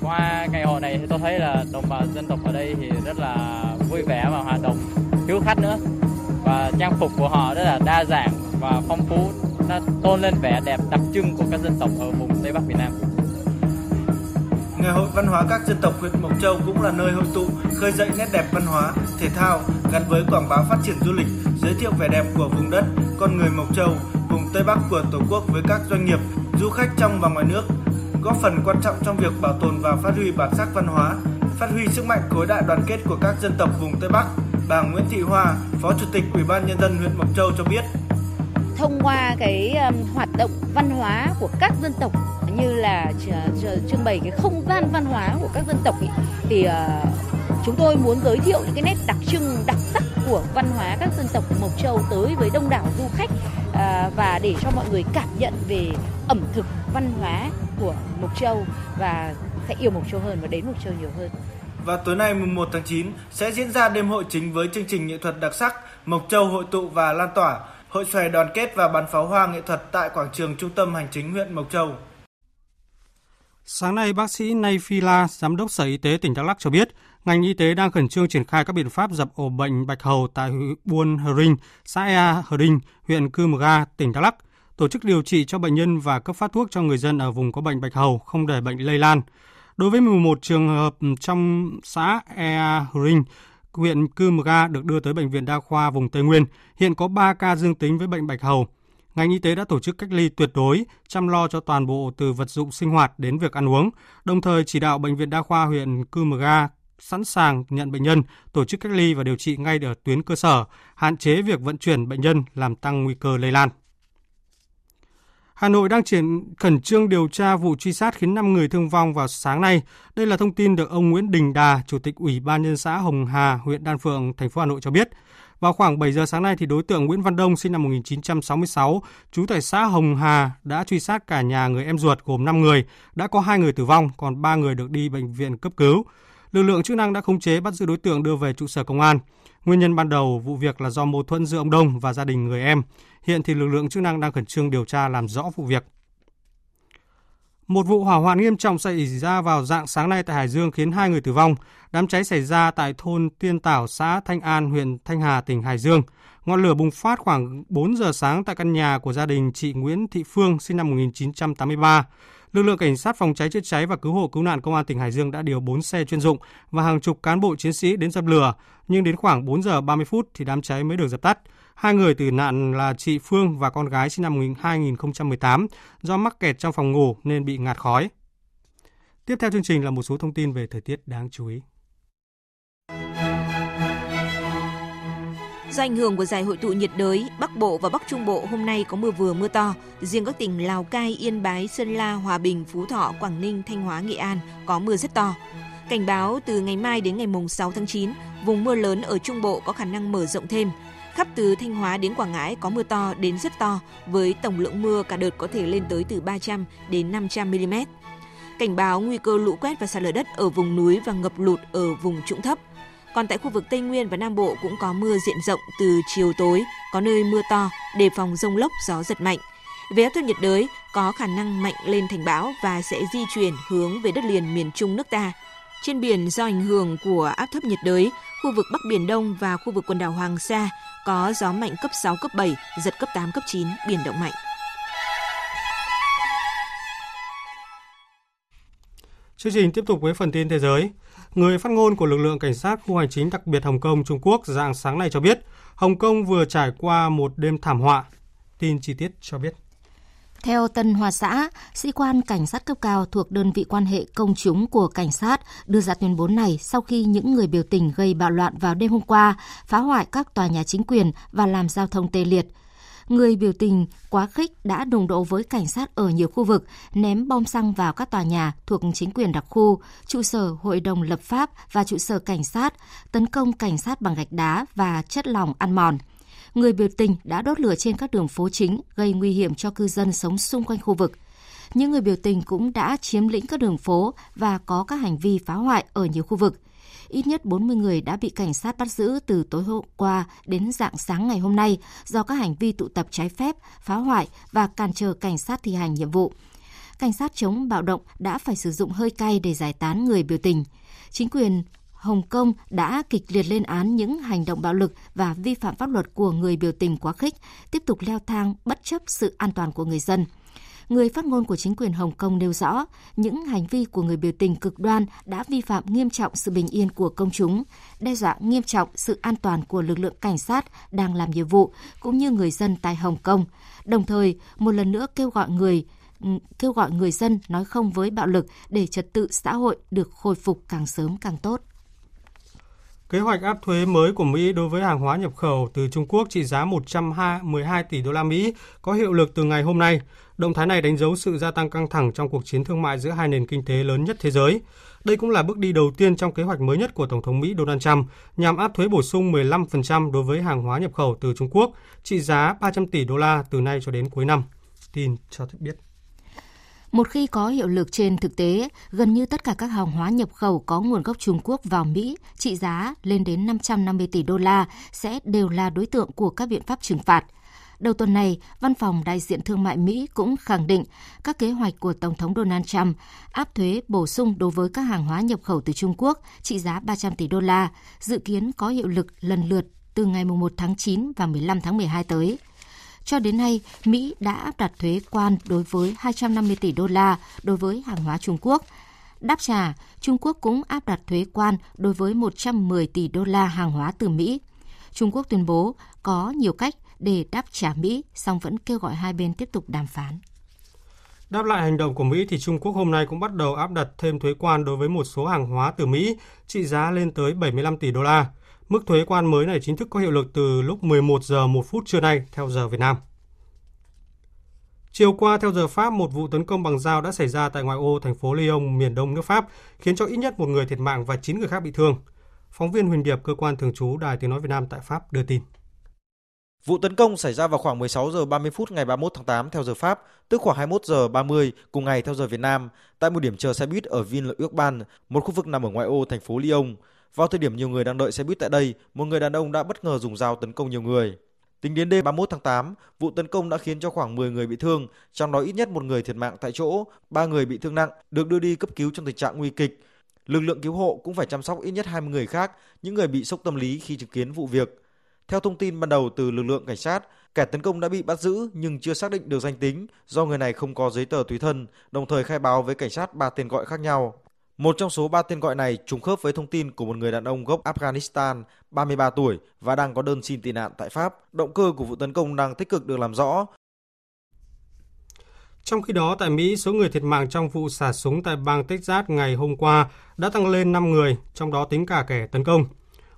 Speaker 20: Qua ngày hội này thì tôi thấy là đồng bào dân tộc ở đây thì rất là vui vẻ và hòa đồng, hiếu khách nữa. Và trang phục của họ rất là đa dạng và phong phú, nó tôn lên vẻ đẹp đặc trưng của các dân tộc ở vùng Tây Bắc Việt Nam.
Speaker 18: Ngày hội văn hóa các dân tộc huyện Mộc Châu cũng là nơi hội tụ, khơi dậy nét đẹp văn hóa, thể thao gắn với quảng bá phát triển du lịch, giới thiệu vẻ đẹp của vùng đất, con người Mộc Châu, vùng Tây Bắc của Tổ quốc với các doanh nghiệp, du khách trong và ngoài nước, góp phần quan trọng trong việc bảo tồn và phát huy bản sắc văn hóa, phát huy sức mạnh khối đại đoàn kết của các dân tộc vùng Tây Bắc. Bà Nguyễn Thị Hoa, Phó Chủ tịch Ủy ban nhân dân huyện Mộc Châu cho biết.
Speaker 21: Thông qua cái hoạt động văn hóa của các dân tộc như là trưng bày cái không gian văn hóa của các dân tộc ý, thì ờ, chúng tôi muốn giới thiệu những cái nét đặc trưng đặc sắc của văn hóa các dân tộc Mộc Châu tới với đông đảo du khách ờ, và để cho mọi người cảm nhận về ẩm thực văn hóa của Mộc Châu và sẽ yêu Mộc Châu hơn và đến Mộc Châu nhiều hơn.
Speaker 18: Và tối nay mùng 1 tháng 9 sẽ diễn ra đêm hội chính với chương trình nghệ thuật đặc sắc Mộc Châu hội tụ và lan tỏa, hội xòe đoàn kết và bắn pháo hoa nghệ thuật tại quảng trường trung tâm hành chính huyện Mộc Châu.
Speaker 1: Sáng nay, bác sĩ Nay Phi La, Giám đốc Sở Y tế tỉnh Đắk Lắk cho biết, ngành y tế đang khẩn trương triển khai các biện pháp dập ổ bệnh bạch hầu tại Buôn Hờ Rinh, xã Ea Hờ Rinh, huyện Cư Mờ Ga, tỉnh Đắk Lắk, tổ chức điều trị cho bệnh nhân và cấp phát thuốc cho người dân ở vùng có bệnh bạch hầu, không để bệnh lây lan. Đối với 11 trường hợp trong xã Ea Hờ Rinh, huyện Cư Mờ Ga được đưa tới Bệnh viện Đa khoa vùng Tây Nguyên, hiện có 3 ca dương tính với bệnh bạch hầu ngành y tế đã tổ chức cách ly tuyệt đối, chăm lo cho toàn bộ từ vật dụng sinh hoạt đến việc ăn uống, đồng thời chỉ đạo bệnh viện đa khoa huyện Cư Mờ Ga sẵn sàng nhận bệnh nhân, tổ chức cách ly và điều trị ngay ở tuyến cơ sở, hạn chế việc vận chuyển bệnh nhân làm tăng nguy cơ lây lan. Hà Nội đang triển khẩn trương điều tra vụ truy sát khiến 5 người thương vong vào sáng nay. Đây là thông tin được ông Nguyễn Đình Đà, Chủ tịch Ủy ban nhân xã Hồng Hà, huyện Đan Phượng, thành phố Hà Nội cho biết. Vào khoảng 7 giờ sáng nay thì đối tượng Nguyễn Văn Đông sinh năm 1966, trú tại xã Hồng Hà đã truy sát cả nhà người em ruột gồm 5 người, đã có 2 người tử vong, còn 3 người được đi bệnh viện cấp cứu. Lực lượng chức năng đã khống chế bắt giữ đối tượng đưa về trụ sở công an. Nguyên nhân ban đầu vụ việc là do mâu thuẫn giữa ông Đông và gia đình người em. Hiện thì lực lượng chức năng đang khẩn trương điều tra làm rõ vụ việc. Một vụ hỏa hoạn nghiêm trọng xảy ra vào dạng sáng nay tại Hải Dương khiến hai người tử vong. Đám cháy xảy ra tại thôn Tiên Tảo, xã Thanh An, huyện Thanh Hà, tỉnh Hải Dương. Ngọn lửa bùng phát khoảng 4 giờ sáng tại căn nhà của gia đình chị Nguyễn Thị Phương, sinh năm 1983. Lực lượng cảnh sát phòng cháy chữa cháy và cứu hộ cứu nạn công an tỉnh Hải Dương đã điều 4 xe chuyên dụng và hàng chục cán bộ chiến sĩ đến dập lửa, nhưng đến khoảng 4 giờ 30 phút thì đám cháy mới được dập tắt. Hai người tử nạn là chị Phương và con gái sinh năm 2018 do mắc kẹt trong phòng ngủ nên bị ngạt khói. Tiếp theo chương trình là một số thông tin về thời tiết đáng chú ý.
Speaker 22: Do ảnh hưởng của giải hội tụ nhiệt đới, Bắc Bộ và Bắc Trung Bộ hôm nay có mưa vừa mưa to. Riêng các tỉnh Lào Cai, Yên Bái, Sơn La, Hòa Bình, Phú Thọ, Quảng Ninh, Thanh Hóa, Nghệ An có mưa rất to. Cảnh báo từ ngày mai đến ngày mùng 6 tháng 9, vùng mưa lớn ở Trung Bộ có khả năng mở rộng thêm. Khắp từ Thanh Hóa đến Quảng Ngãi có mưa to đến rất to, với tổng lượng mưa cả đợt có thể lên tới từ 300 đến 500 mm. Cảnh báo nguy cơ lũ quét và sạt lở đất ở vùng núi và ngập lụt ở vùng trũng thấp. Còn tại khu vực Tây Nguyên và Nam Bộ cũng có mưa diện rộng từ chiều tối, có nơi mưa to, đề phòng rông lốc, gió giật mạnh. Về áp thấp nhiệt đới, có khả năng mạnh lên thành bão và sẽ di chuyển hướng về đất liền miền Trung nước ta. Trên biển do ảnh hưởng của áp thấp nhiệt đới, khu vực Bắc Biển Đông và khu vực quần đảo Hoàng Sa có gió mạnh cấp 6, cấp 7, giật cấp 8, cấp 9, biển động mạnh.
Speaker 1: Chương trình tiếp tục với phần tin thế giới. Người phát ngôn của lực lượng cảnh sát khu hành chính đặc biệt Hồng Kông Trung Quốc dạng sáng nay cho biết, Hồng Kông vừa trải qua một đêm thảm họa. Tin chi tiết cho biết.
Speaker 5: Theo Tân Hoa Xã, sĩ quan cảnh sát cấp cao thuộc đơn vị quan hệ công chúng của cảnh sát đưa ra tuyên bố này sau khi những người biểu tình gây bạo loạn vào đêm hôm qua, phá hoại các tòa nhà chính quyền và làm giao thông tê liệt. Người biểu tình quá khích đã đồng độ với cảnh sát ở nhiều khu vực, ném bom xăng vào các tòa nhà thuộc chính quyền đặc khu, trụ sở Hội đồng lập pháp và trụ sở cảnh sát, tấn công cảnh sát bằng gạch đá và chất lỏng ăn mòn – người biểu tình đã đốt lửa trên các đường phố chính, gây nguy hiểm cho cư dân sống xung quanh khu vực. Những người biểu tình cũng đã chiếm lĩnh các đường phố và có các hành vi phá hoại ở nhiều khu vực. Ít nhất 40 người đã bị cảnh sát bắt giữ từ tối hôm qua đến dạng sáng ngày hôm nay do các hành vi tụ tập trái phép, phá hoại và cản trở cảnh sát thi hành nhiệm vụ. Cảnh sát chống bạo động đã phải sử dụng hơi cay để giải tán người biểu tình. Chính quyền Hồng Kông đã kịch liệt lên án những hành động bạo lực và vi phạm pháp luật của người biểu tình quá khích, tiếp tục leo thang bất chấp sự an toàn của người dân. Người phát ngôn của chính quyền Hồng Kông nêu rõ, những hành vi của người biểu tình cực đoan đã vi phạm nghiêm trọng sự bình yên của công chúng, đe dọa nghiêm trọng sự an toàn của lực lượng cảnh sát đang làm nhiệm vụ cũng như người dân tại Hồng Kông. Đồng thời, một lần nữa kêu gọi người ừ, kêu gọi người dân nói không với bạo lực để trật tự xã hội được khôi phục càng sớm càng tốt.
Speaker 1: Kế hoạch áp thuế mới của Mỹ đối với hàng hóa nhập khẩu từ Trung Quốc trị giá 112 tỷ đô la Mỹ có hiệu lực từ ngày hôm nay. Động thái này đánh dấu sự gia tăng căng thẳng trong cuộc chiến thương mại giữa hai nền kinh tế lớn nhất thế giới. Đây cũng là bước đi đầu tiên trong kế hoạch mới nhất của Tổng thống Mỹ Donald Trump nhằm áp thuế bổ sung 15% đối với hàng hóa nhập khẩu từ Trung Quốc trị giá 300 tỷ đô la từ nay cho đến cuối năm. Tin cho biết.
Speaker 5: Một khi có hiệu lực trên thực tế, gần như tất cả các hàng hóa nhập khẩu có nguồn gốc Trung Quốc vào Mỹ trị giá lên đến 550 tỷ đô la sẽ đều là đối tượng của các biện pháp trừng phạt. Đầu tuần này, Văn phòng Đại diện Thương mại Mỹ cũng khẳng định các kế hoạch của Tổng thống Donald Trump áp thuế bổ sung đối với các hàng hóa nhập khẩu từ Trung Quốc trị giá 300 tỷ đô la, dự kiến có hiệu lực lần lượt từ ngày 1 tháng 9 và 15 tháng 12 tới. Cho đến nay, Mỹ đã áp đặt thuế quan đối với 250 tỷ đô la đối với hàng hóa Trung Quốc. Đáp trả, Trung Quốc cũng áp đặt thuế quan đối với 110 tỷ đô la hàng hóa từ Mỹ. Trung Quốc tuyên bố có nhiều cách để đáp trả Mỹ, song vẫn kêu gọi hai bên tiếp tục đàm phán.
Speaker 1: Đáp lại hành động của Mỹ thì Trung Quốc hôm nay cũng bắt đầu áp đặt thêm thuế quan đối với một số hàng hóa từ Mỹ trị giá lên tới 75 tỷ đô la. Mức thuế quan mới này chính thức có hiệu lực từ lúc 11 giờ 1 phút trưa nay theo giờ Việt Nam. Chiều qua, theo giờ Pháp, một vụ tấn công bằng dao đã xảy ra tại ngoại ô thành phố Lyon, miền đông nước Pháp, khiến cho ít nhất một người thiệt mạng và 9 người khác bị thương. Phóng viên Huỳnh Điệp, cơ quan thường trú Đài Tiếng Nói Việt Nam tại Pháp đưa tin.
Speaker 23: Vụ tấn công xảy ra vào khoảng 16 giờ 30 phút ngày 31 tháng 8 theo giờ Pháp, tức khoảng 21 giờ 30 cùng ngày theo giờ Việt Nam, tại một điểm chờ xe buýt ở Ville-Urban, một khu vực nằm ở ngoại ô thành phố Lyon. Vào thời điểm nhiều người đang đợi xe buýt tại đây, một người đàn ông đã bất ngờ dùng dao tấn công nhiều người. Tính đến đêm 31 tháng 8, vụ tấn công đã khiến cho khoảng 10 người bị thương, trong đó ít nhất một người thiệt mạng tại chỗ, ba người bị thương nặng, được đưa đi cấp cứu trong tình trạng nguy kịch. Lực lượng cứu hộ cũng phải chăm sóc ít nhất 20 người khác, những người bị sốc tâm lý khi chứng kiến vụ việc. Theo thông tin ban đầu từ lực lượng cảnh sát, kẻ tấn công đã bị bắt giữ nhưng chưa xác định được danh tính do người này không có giấy tờ tùy thân, đồng thời khai báo với cảnh sát ba tên gọi khác nhau. Một trong số ba tên gọi này trùng khớp với thông tin của một người đàn ông gốc Afghanistan, 33 tuổi và đang có đơn xin tị nạn tại Pháp. Động cơ của vụ tấn công đang tích cực được làm rõ.
Speaker 1: Trong khi đó, tại Mỹ, số người thiệt mạng trong vụ xả súng tại bang Texas ngày hôm qua đã tăng lên 5 người, trong đó tính cả kẻ tấn công.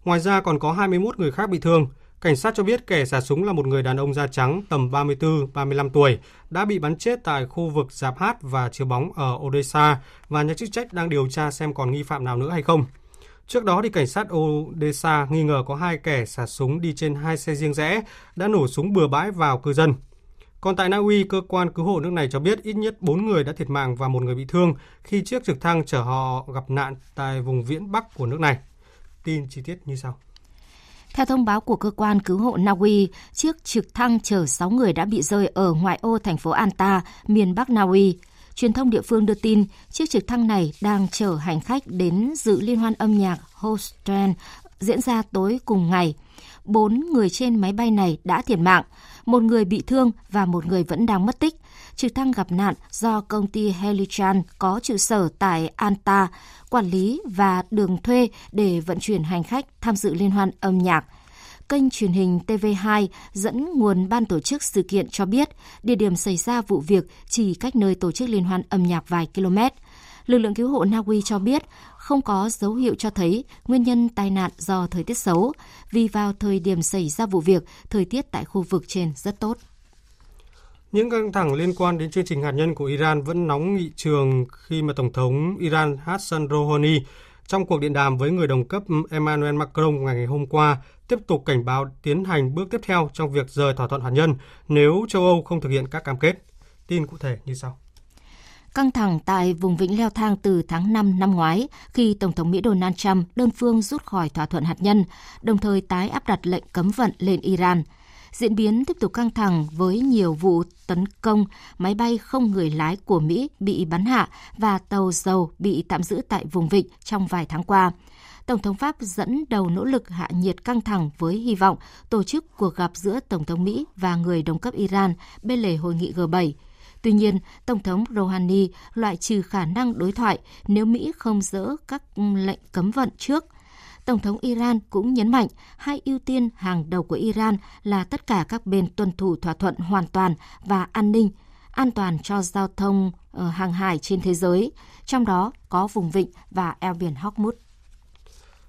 Speaker 1: Ngoài ra còn có 21 người khác bị thương. Cảnh sát cho biết kẻ xả súng là một người đàn ông da trắng tầm 34-35 tuổi đã bị bắn chết tại khu vực giạp hát và chiếu bóng ở Odessa và nhà chức trách đang điều tra xem còn nghi phạm nào nữa hay không. Trước đó thì cảnh sát Odessa nghi ngờ có hai kẻ xả súng đi trên hai xe riêng rẽ đã nổ súng bừa bãi vào cư dân. Còn tại Na Uy, cơ quan cứu hộ nước này cho biết ít nhất 4 người đã thiệt mạng và một người bị thương khi chiếc trực thăng chở họ gặp nạn tại vùng viễn Bắc của nước này. Tin chi tiết như sau.
Speaker 5: Theo thông báo của cơ quan cứu hộ Na Uy, chiếc trực thăng chở 6 người đã bị rơi ở ngoại ô thành phố Anta, miền Bắc Na Uy. Truyền thông địa phương đưa tin, chiếc trực thăng này đang chở hành khách đến dự liên hoan âm nhạc Hostrand diễn ra tối cùng ngày. Bốn người trên máy bay này đã thiệt mạng, một người bị thương và một người vẫn đang mất tích. Trực thăng gặp nạn do công ty Helichan có trụ sở tại Anta quản lý và đường thuê để vận chuyển hành khách tham dự liên hoan âm nhạc. Kênh truyền hình TV2 dẫn nguồn ban tổ chức sự kiện cho biết địa điểm xảy ra vụ việc chỉ cách nơi tổ chức liên hoan âm nhạc vài km. Lực lượng cứu hộ Na Uy cho biết không có dấu hiệu cho thấy nguyên nhân tai nạn do thời tiết xấu, vì vào thời điểm xảy ra vụ việc, thời tiết tại khu vực trên rất tốt.
Speaker 1: Những căng thẳng liên quan đến chương trình hạt nhân của Iran vẫn nóng nghị trường khi mà Tổng thống Iran Hassan Rouhani trong cuộc điện đàm với người đồng cấp Emmanuel Macron ngày hôm qua tiếp tục cảnh báo tiến hành bước tiếp theo trong việc rời thỏa thuận hạt nhân nếu châu Âu không thực hiện các cam kết. Tin cụ thể như sau.
Speaker 5: Căng thẳng tại vùng vĩnh leo thang từ tháng 5 năm ngoái khi Tổng thống Mỹ Donald Trump đơn phương rút khỏi thỏa thuận hạt nhân, đồng thời tái áp đặt lệnh cấm vận lên Iran – Diễn biến tiếp tục căng thẳng với nhiều vụ tấn công máy bay không người lái của Mỹ bị bắn hạ và tàu dầu bị tạm giữ tại vùng vịnh trong vài tháng qua. Tổng thống Pháp dẫn đầu nỗ lực hạ nhiệt căng thẳng với hy vọng tổ chức cuộc gặp giữa Tổng thống Mỹ và người đồng cấp Iran bên lề hội nghị G7. Tuy nhiên, Tổng thống Rouhani loại trừ khả năng đối thoại nếu Mỹ không dỡ các lệnh cấm vận trước – Tổng thống Iran cũng nhấn mạnh hai ưu tiên hàng đầu của Iran là tất cả các bên tuân thủ thỏa thuận hoàn toàn và an ninh, an toàn cho giao thông ờ, hàng hải trên thế giới, trong đó có vùng vịnh và eo biển Hormuz.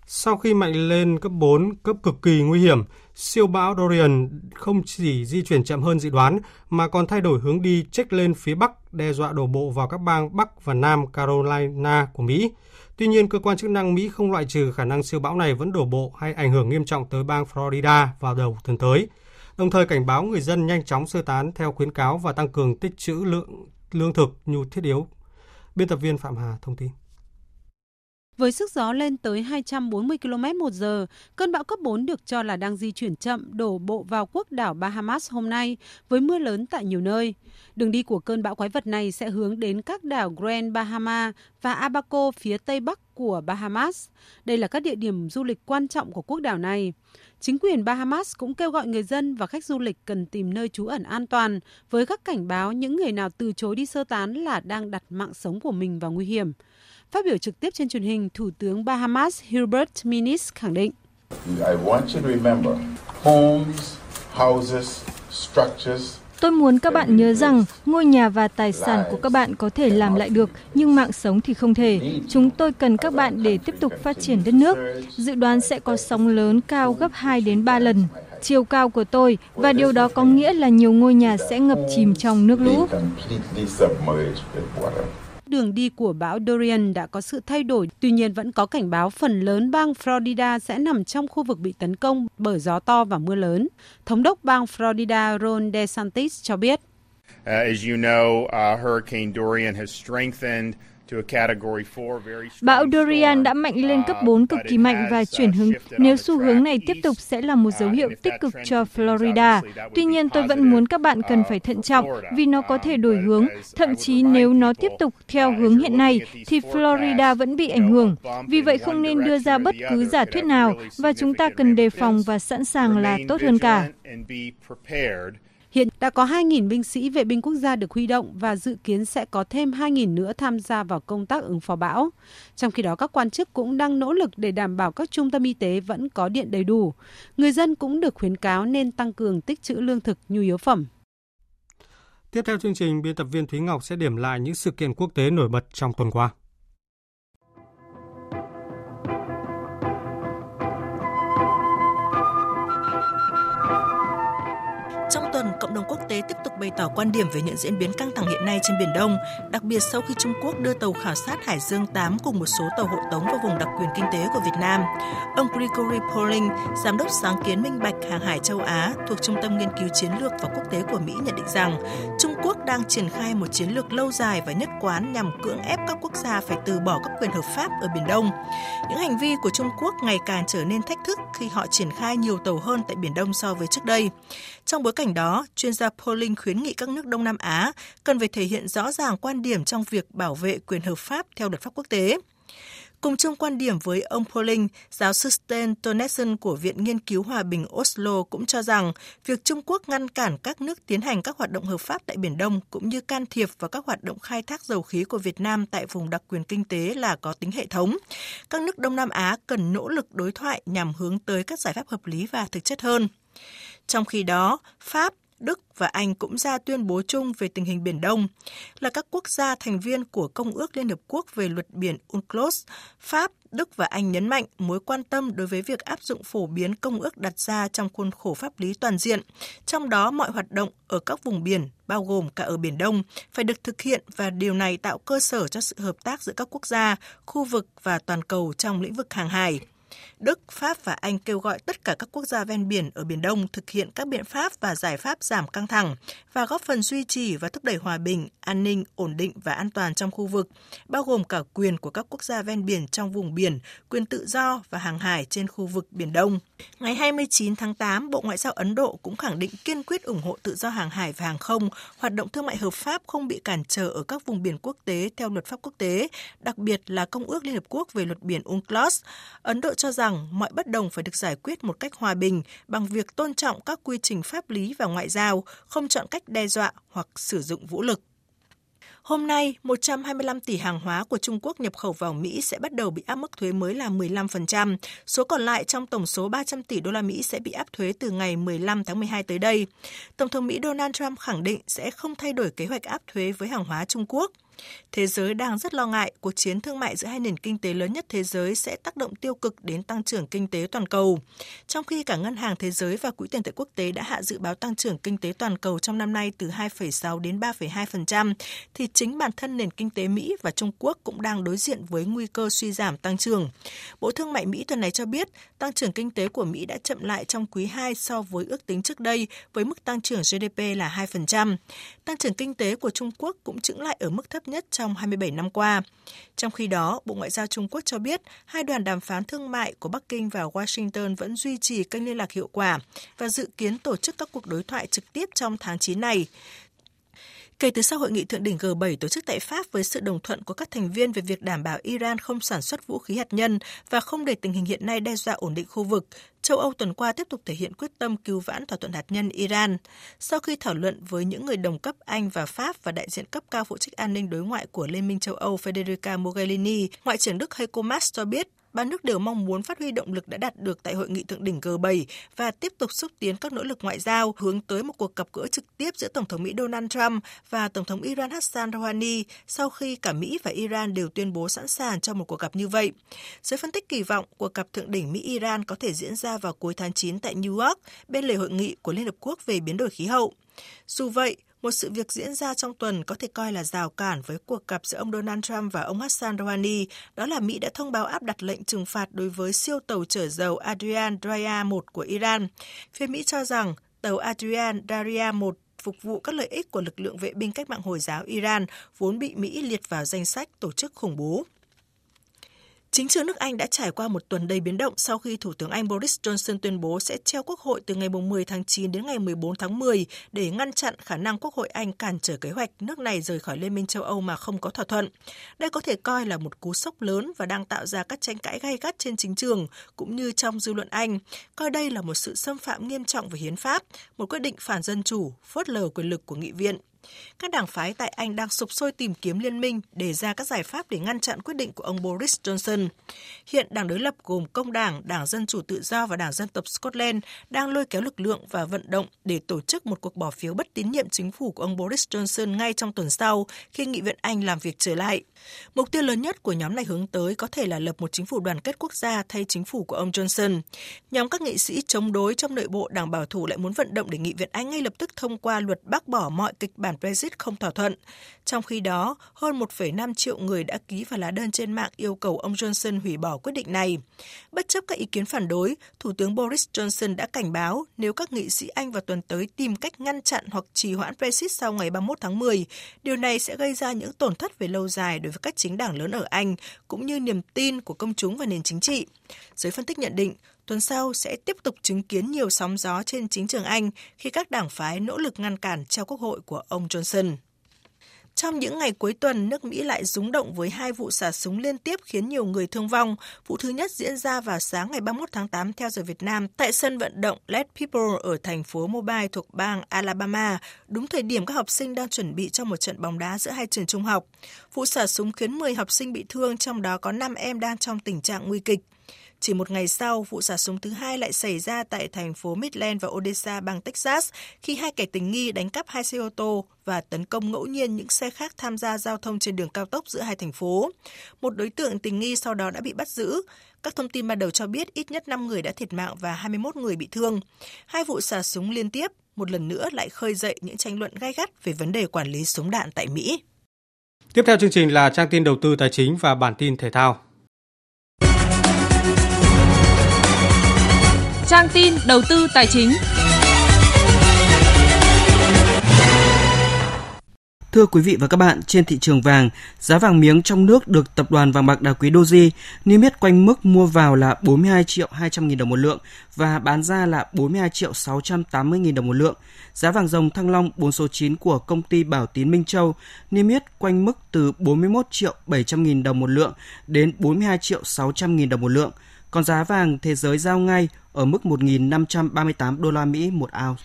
Speaker 1: Sau khi mạnh lên cấp 4, cấp cực kỳ nguy hiểm, siêu bão Dorian không chỉ di chuyển chậm hơn dự đoán mà còn thay đổi hướng đi trách lên phía Bắc, đe dọa đổ bộ vào các bang Bắc và Nam Carolina của Mỹ. Tuy nhiên, cơ quan chức năng Mỹ không loại trừ khả năng siêu bão này vẫn đổ bộ hay ảnh hưởng nghiêm trọng tới bang Florida vào đầu tuần tới. Đồng thời cảnh báo người dân nhanh chóng sơ tán theo khuyến cáo và tăng cường tích trữ lượng lương thực nhu thiết yếu. Biên tập viên Phạm Hà thông tin.
Speaker 24: Với sức gió lên tới 240 km một giờ, cơn bão cấp 4 được cho là đang di chuyển chậm đổ bộ vào quốc đảo Bahamas hôm nay với mưa lớn tại nhiều nơi. Đường đi của cơn bão quái vật này sẽ hướng đến các đảo Grand Bahama và Abaco phía tây bắc của Bahamas. Đây là các địa điểm du lịch quan trọng của quốc đảo này. Chính quyền Bahamas cũng kêu gọi người dân và khách du lịch cần tìm nơi trú ẩn an toàn với các cảnh báo những người nào từ chối đi sơ tán là đang đặt mạng sống của mình vào nguy hiểm. Phát biểu trực tiếp trên truyền hình, Thủ tướng Bahamas Hubert Minnis khẳng định. I want you to remember, homes, houses, structures
Speaker 25: Tôi muốn các bạn nhớ rằng ngôi nhà và tài sản của các bạn có thể làm lại được, nhưng mạng sống thì không thể. Chúng tôi cần các bạn để tiếp tục phát triển đất nước. Dự đoán sẽ có sóng lớn cao gấp 2 đến 3 lần chiều cao của tôi và điều đó có nghĩa là nhiều ngôi nhà sẽ ngập chìm trong nước lũ.
Speaker 24: Đường đi của bão Dorian đã có sự thay đổi, tuy nhiên vẫn có cảnh báo phần lớn bang Florida sẽ nằm trong khu vực bị tấn công bởi gió to và mưa lớn. Thống đốc bang Florida Ron DeSantis cho biết. Uh, as you know, uh, Hurricane Dorian has strengthened
Speaker 25: Bão Dorian đã mạnh lên cấp 4 cực kỳ mạnh và chuyển hướng. Nếu xu hướng này tiếp tục sẽ là một dấu hiệu tích cực cho Florida. Tuy nhiên, tôi vẫn muốn các bạn cần phải thận trọng vì nó có thể đổi hướng. Thậm chí nếu nó tiếp tục theo hướng hiện nay, thì Florida vẫn bị ảnh hưởng. Vì vậy, không nên đưa ra bất cứ giả thuyết nào và chúng ta cần đề phòng và sẵn sàng là tốt hơn cả.
Speaker 24: Hiện đã có 2.000 binh sĩ vệ binh quốc gia được huy động và dự kiến sẽ có thêm 2.000 nữa tham gia vào công tác ứng phó bão. Trong khi đó, các quan chức cũng đang nỗ lực để đảm bảo các trung tâm y tế vẫn có điện đầy đủ. Người dân cũng được khuyến cáo nên tăng cường tích trữ lương thực, nhu yếu phẩm.
Speaker 1: Tiếp theo chương trình, biên tập viên Thúy Ngọc sẽ điểm lại những sự kiện quốc tế nổi bật trong tuần qua.
Speaker 26: Cộng đồng quốc tế tiếp tục bày tỏ quan điểm về những diễn biến căng thẳng hiện nay trên Biển Đông, đặc biệt sau khi Trung Quốc đưa tàu khảo sát Hải Dương 8 cùng một số tàu hộ tống vào vùng đặc quyền kinh tế của Việt Nam. Ông Gregory Poling, giám đốc sáng kiến minh bạch hàng hải châu Á thuộc Trung tâm Nghiên cứu Chiến lược và Quốc tế của Mỹ nhận định rằng Trung Quốc đang triển khai một chiến lược lâu dài và nhất quán nhằm cưỡng ép các quốc gia phải từ bỏ các quyền hợp pháp ở Biển Đông. Những hành vi của Trung Quốc ngày càng trở nên thách thức khi họ triển khai nhiều tàu hơn tại Biển Đông so với trước đây. Trong bối cảnh đó, chuyên gia Pauling khuyến nghị các nước Đông Nam Á cần phải thể hiện rõ ràng quan điểm trong việc bảo vệ quyền hợp pháp theo luật pháp quốc tế. Cùng chung quan điểm với ông Pauling, giáo sư Sten Tonessen của Viện Nghiên cứu Hòa bình Oslo cũng cho rằng việc Trung Quốc ngăn cản các nước tiến hành các hoạt động hợp pháp tại Biển Đông cũng như can thiệp vào các hoạt động khai thác dầu khí của Việt Nam tại vùng đặc quyền kinh tế là có tính hệ thống. Các nước Đông Nam Á cần nỗ lực đối thoại nhằm hướng tới các giải pháp hợp lý và thực chất hơn. Trong khi đó, Pháp, Đức và Anh cũng ra tuyên bố chung về tình hình Biển Đông. Là các quốc gia thành viên của Công ước Liên Hợp Quốc về luật biển UNCLOS, Pháp, Đức và Anh nhấn mạnh mối quan tâm đối với việc áp dụng phổ biến công ước đặt ra trong khuôn khổ pháp lý toàn diện, trong đó mọi hoạt động ở các vùng biển, bao gồm cả ở Biển Đông, phải được thực hiện và điều này tạo cơ sở cho sự hợp tác giữa các quốc gia, khu vực và toàn cầu trong lĩnh vực hàng hải. Đức, Pháp và Anh kêu gọi tất cả các quốc gia ven biển ở Biển Đông thực hiện các biện pháp và giải pháp giảm căng thẳng và góp phần duy trì và thúc đẩy hòa bình, an ninh, ổn định và an toàn trong khu vực, bao gồm cả quyền của các quốc gia ven biển trong vùng biển, quyền tự do và hàng hải trên khu vực Biển Đông. Ngày 29 tháng 8, Bộ Ngoại giao Ấn Độ cũng khẳng định kiên quyết ủng hộ tự do hàng hải và hàng không, hoạt động thương mại hợp pháp không bị cản trở ở các vùng biển quốc tế theo luật pháp quốc tế, đặc biệt là Công ước Liên Hợp Quốc về luật biển UNCLOS. Ấn Độ cho cho rằng mọi bất đồng phải được giải quyết một cách hòa bình bằng việc tôn trọng các quy trình pháp lý và ngoại giao, không chọn cách đe dọa hoặc sử dụng vũ lực. Hôm nay, 125 tỷ hàng hóa của Trung Quốc nhập khẩu vào Mỹ sẽ bắt đầu bị áp mức thuế mới là 15%. Số còn lại trong tổng số 300 tỷ đô la Mỹ sẽ bị áp thuế từ ngày 15 tháng 12 tới đây. Tổng thống Mỹ Donald Trump khẳng định sẽ không thay đổi kế hoạch áp thuế với hàng hóa Trung Quốc. Thế giới đang rất lo ngại cuộc chiến thương mại giữa hai nền kinh tế lớn nhất thế giới sẽ tác động tiêu cực đến tăng trưởng kinh tế toàn cầu. Trong khi cả Ngân hàng Thế giới và Quỹ tiền tệ quốc tế đã hạ dự báo tăng trưởng kinh tế toàn cầu trong năm nay từ 2,6 đến 3,2%, thì chính bản thân nền kinh tế Mỹ và Trung Quốc cũng đang đối diện với nguy cơ suy giảm tăng trưởng. Bộ Thương mại Mỹ tuần này cho biết tăng trưởng kinh tế của Mỹ đã chậm lại trong quý 2 so với ước tính trước đây với mức tăng trưởng GDP là 2%. Tăng trưởng kinh tế của Trung Quốc cũng chững lại ở mức thấp nhất trong 27 năm qua. Trong khi đó, Bộ Ngoại giao Trung Quốc cho biết hai đoàn đàm phán thương mại của Bắc Kinh và Washington vẫn duy trì kênh liên lạc hiệu quả và dự kiến tổ chức các cuộc đối thoại trực tiếp trong tháng 9 này. Kể từ sau hội nghị thượng đỉnh G7 tổ chức tại Pháp với sự đồng thuận của các thành viên về việc đảm bảo Iran không sản xuất vũ khí hạt nhân và không để tình hình hiện nay đe dọa ổn định khu vực, châu Âu tuần qua tiếp tục thể hiện quyết tâm cứu vãn thỏa thuận hạt nhân Iran. Sau khi thảo luận với những người đồng cấp Anh và Pháp và đại diện cấp cao phụ trách an ninh đối ngoại của Liên minh châu Âu Federica Mogherini, Ngoại trưởng Đức Heiko Maas cho biết ba nước đều mong muốn phát huy động lực đã đạt được tại hội nghị thượng đỉnh G7 và tiếp tục xúc tiến các nỗ lực ngoại giao hướng tới một cuộc gặp gỡ trực tiếp giữa Tổng thống Mỹ Donald Trump và Tổng thống Iran Hassan Rouhani sau khi cả Mỹ và Iran đều tuyên bố sẵn sàng cho một cuộc gặp như vậy. Giới phân tích kỳ vọng cuộc gặp thượng đỉnh Mỹ-Iran có thể diễn ra vào cuối tháng 9 tại New York bên lề hội nghị của Liên Hợp Quốc về biến đổi khí hậu. Dù vậy, một sự việc diễn ra trong tuần có thể coi là rào cản với cuộc gặp giữa ông Donald Trump và ông Hassan Rouhani, đó là Mỹ đã thông báo áp đặt lệnh trừng phạt đối với siêu tàu chở dầu Adrian Darya 1 của Iran. Phía Mỹ cho rằng tàu Adrian Darya 1 phục vụ các lợi ích của lực lượng vệ binh cách mạng Hồi giáo Iran vốn bị Mỹ liệt vào danh sách tổ chức khủng bố. Chính trường nước Anh đã trải qua một tuần đầy biến động sau khi Thủ tướng Anh Boris Johnson tuyên bố sẽ treo Quốc hội từ ngày 10 tháng 9 đến ngày 14 tháng 10 để ngăn chặn khả năng Quốc hội Anh cản trở kế hoạch nước này rời khỏi Liên minh châu Âu mà không có thỏa thuận. Đây có thể coi là một cú sốc lớn và đang tạo ra các tranh cãi gay gắt trên chính trường cũng như trong dư luận Anh, coi đây là một sự xâm phạm nghiêm trọng về hiến pháp, một quyết định phản dân chủ, phớt lờ quyền lực của nghị viện. Các đảng phái tại Anh đang sục sôi tìm kiếm liên minh để ra các giải pháp để ngăn chặn quyết định của ông Boris Johnson. Hiện đảng đối lập gồm Công đảng, Đảng Dân Chủ Tự do và Đảng Dân tộc Scotland đang lôi kéo lực lượng và vận động để tổ chức một cuộc bỏ phiếu bất tín nhiệm chính phủ của ông Boris Johnson ngay trong tuần sau khi Nghị viện Anh làm việc trở lại. Mục tiêu lớn nhất của nhóm này hướng tới có thể là lập một chính phủ đoàn kết quốc gia thay chính phủ của ông Johnson. Nhóm các nghị sĩ chống đối trong nội bộ đảng bảo thủ lại muốn vận động để Nghị viện Anh ngay lập tức thông qua luật bác bỏ mọi kịch bản Brexit không thỏa thuận. Trong khi đó, hơn 1,5 triệu người đã ký vào lá đơn trên mạng yêu cầu ông Johnson hủy bỏ quyết định này. Bất chấp các ý kiến phản đối, Thủ tướng Boris Johnson đã cảnh báo nếu các nghị sĩ Anh vào tuần tới tìm cách ngăn chặn hoặc trì hoãn Brexit sau ngày 31 tháng 10, điều này sẽ gây ra những tổn thất về lâu dài đối với các chính đảng lớn ở Anh, cũng như niềm tin của công chúng và nền chính trị. Giới phân tích nhận định, tuần sau sẽ tiếp tục chứng kiến nhiều sóng gió trên chính trường Anh khi các đảng phái nỗ lực ngăn cản trao quốc hội của ông Johnson. Trong những ngày cuối tuần, nước Mỹ lại rúng động với hai vụ xả súng liên tiếp khiến nhiều người thương vong. Vụ thứ nhất diễn ra vào sáng ngày 31 tháng 8 theo giờ Việt Nam tại sân vận động Let People ở thành phố Mobile thuộc bang Alabama, đúng thời điểm các học sinh đang chuẩn bị cho một trận bóng đá giữa hai trường trung học. Vụ xả súng khiến 10 học sinh bị thương, trong đó có 5 em đang trong tình trạng nguy kịch. Chỉ một ngày sau, vụ xả súng thứ hai lại xảy ra tại thành phố Midland và Odessa bang Texas khi hai kẻ tình nghi đánh cắp hai xe ô tô và tấn công ngẫu nhiên những xe khác tham gia giao thông trên đường cao tốc giữa hai thành phố. Một đối tượng tình nghi sau đó đã bị bắt giữ. Các thông tin ban đầu cho biết ít nhất 5 người đã thiệt mạng và 21 người bị thương. Hai vụ xả súng liên tiếp một lần nữa lại khơi dậy những tranh luận gay gắt về vấn đề quản lý súng đạn tại Mỹ.
Speaker 1: Tiếp theo chương trình là trang tin đầu tư tài chính và bản tin thể thao.
Speaker 11: Trang tin đầu tư tài chính.
Speaker 27: Thưa quý vị và các bạn, trên thị trường vàng, giá vàng miếng trong nước được tập đoàn vàng bạc đá quý Doji niêm yết quanh mức mua vào là 42 triệu 200 nghìn đồng một lượng và bán ra là 42 triệu 680 nghìn đồng một lượng. Giá vàng dòng thăng long 4 số 9 của công ty Bảo Tín Minh Châu niêm yết quanh mức từ 41 triệu 700 nghìn đồng một lượng đến 42 triệu 600 nghìn đồng một lượng. Còn giá vàng thế giới giao ngay ở mức 1.538 đô la Mỹ một ounce.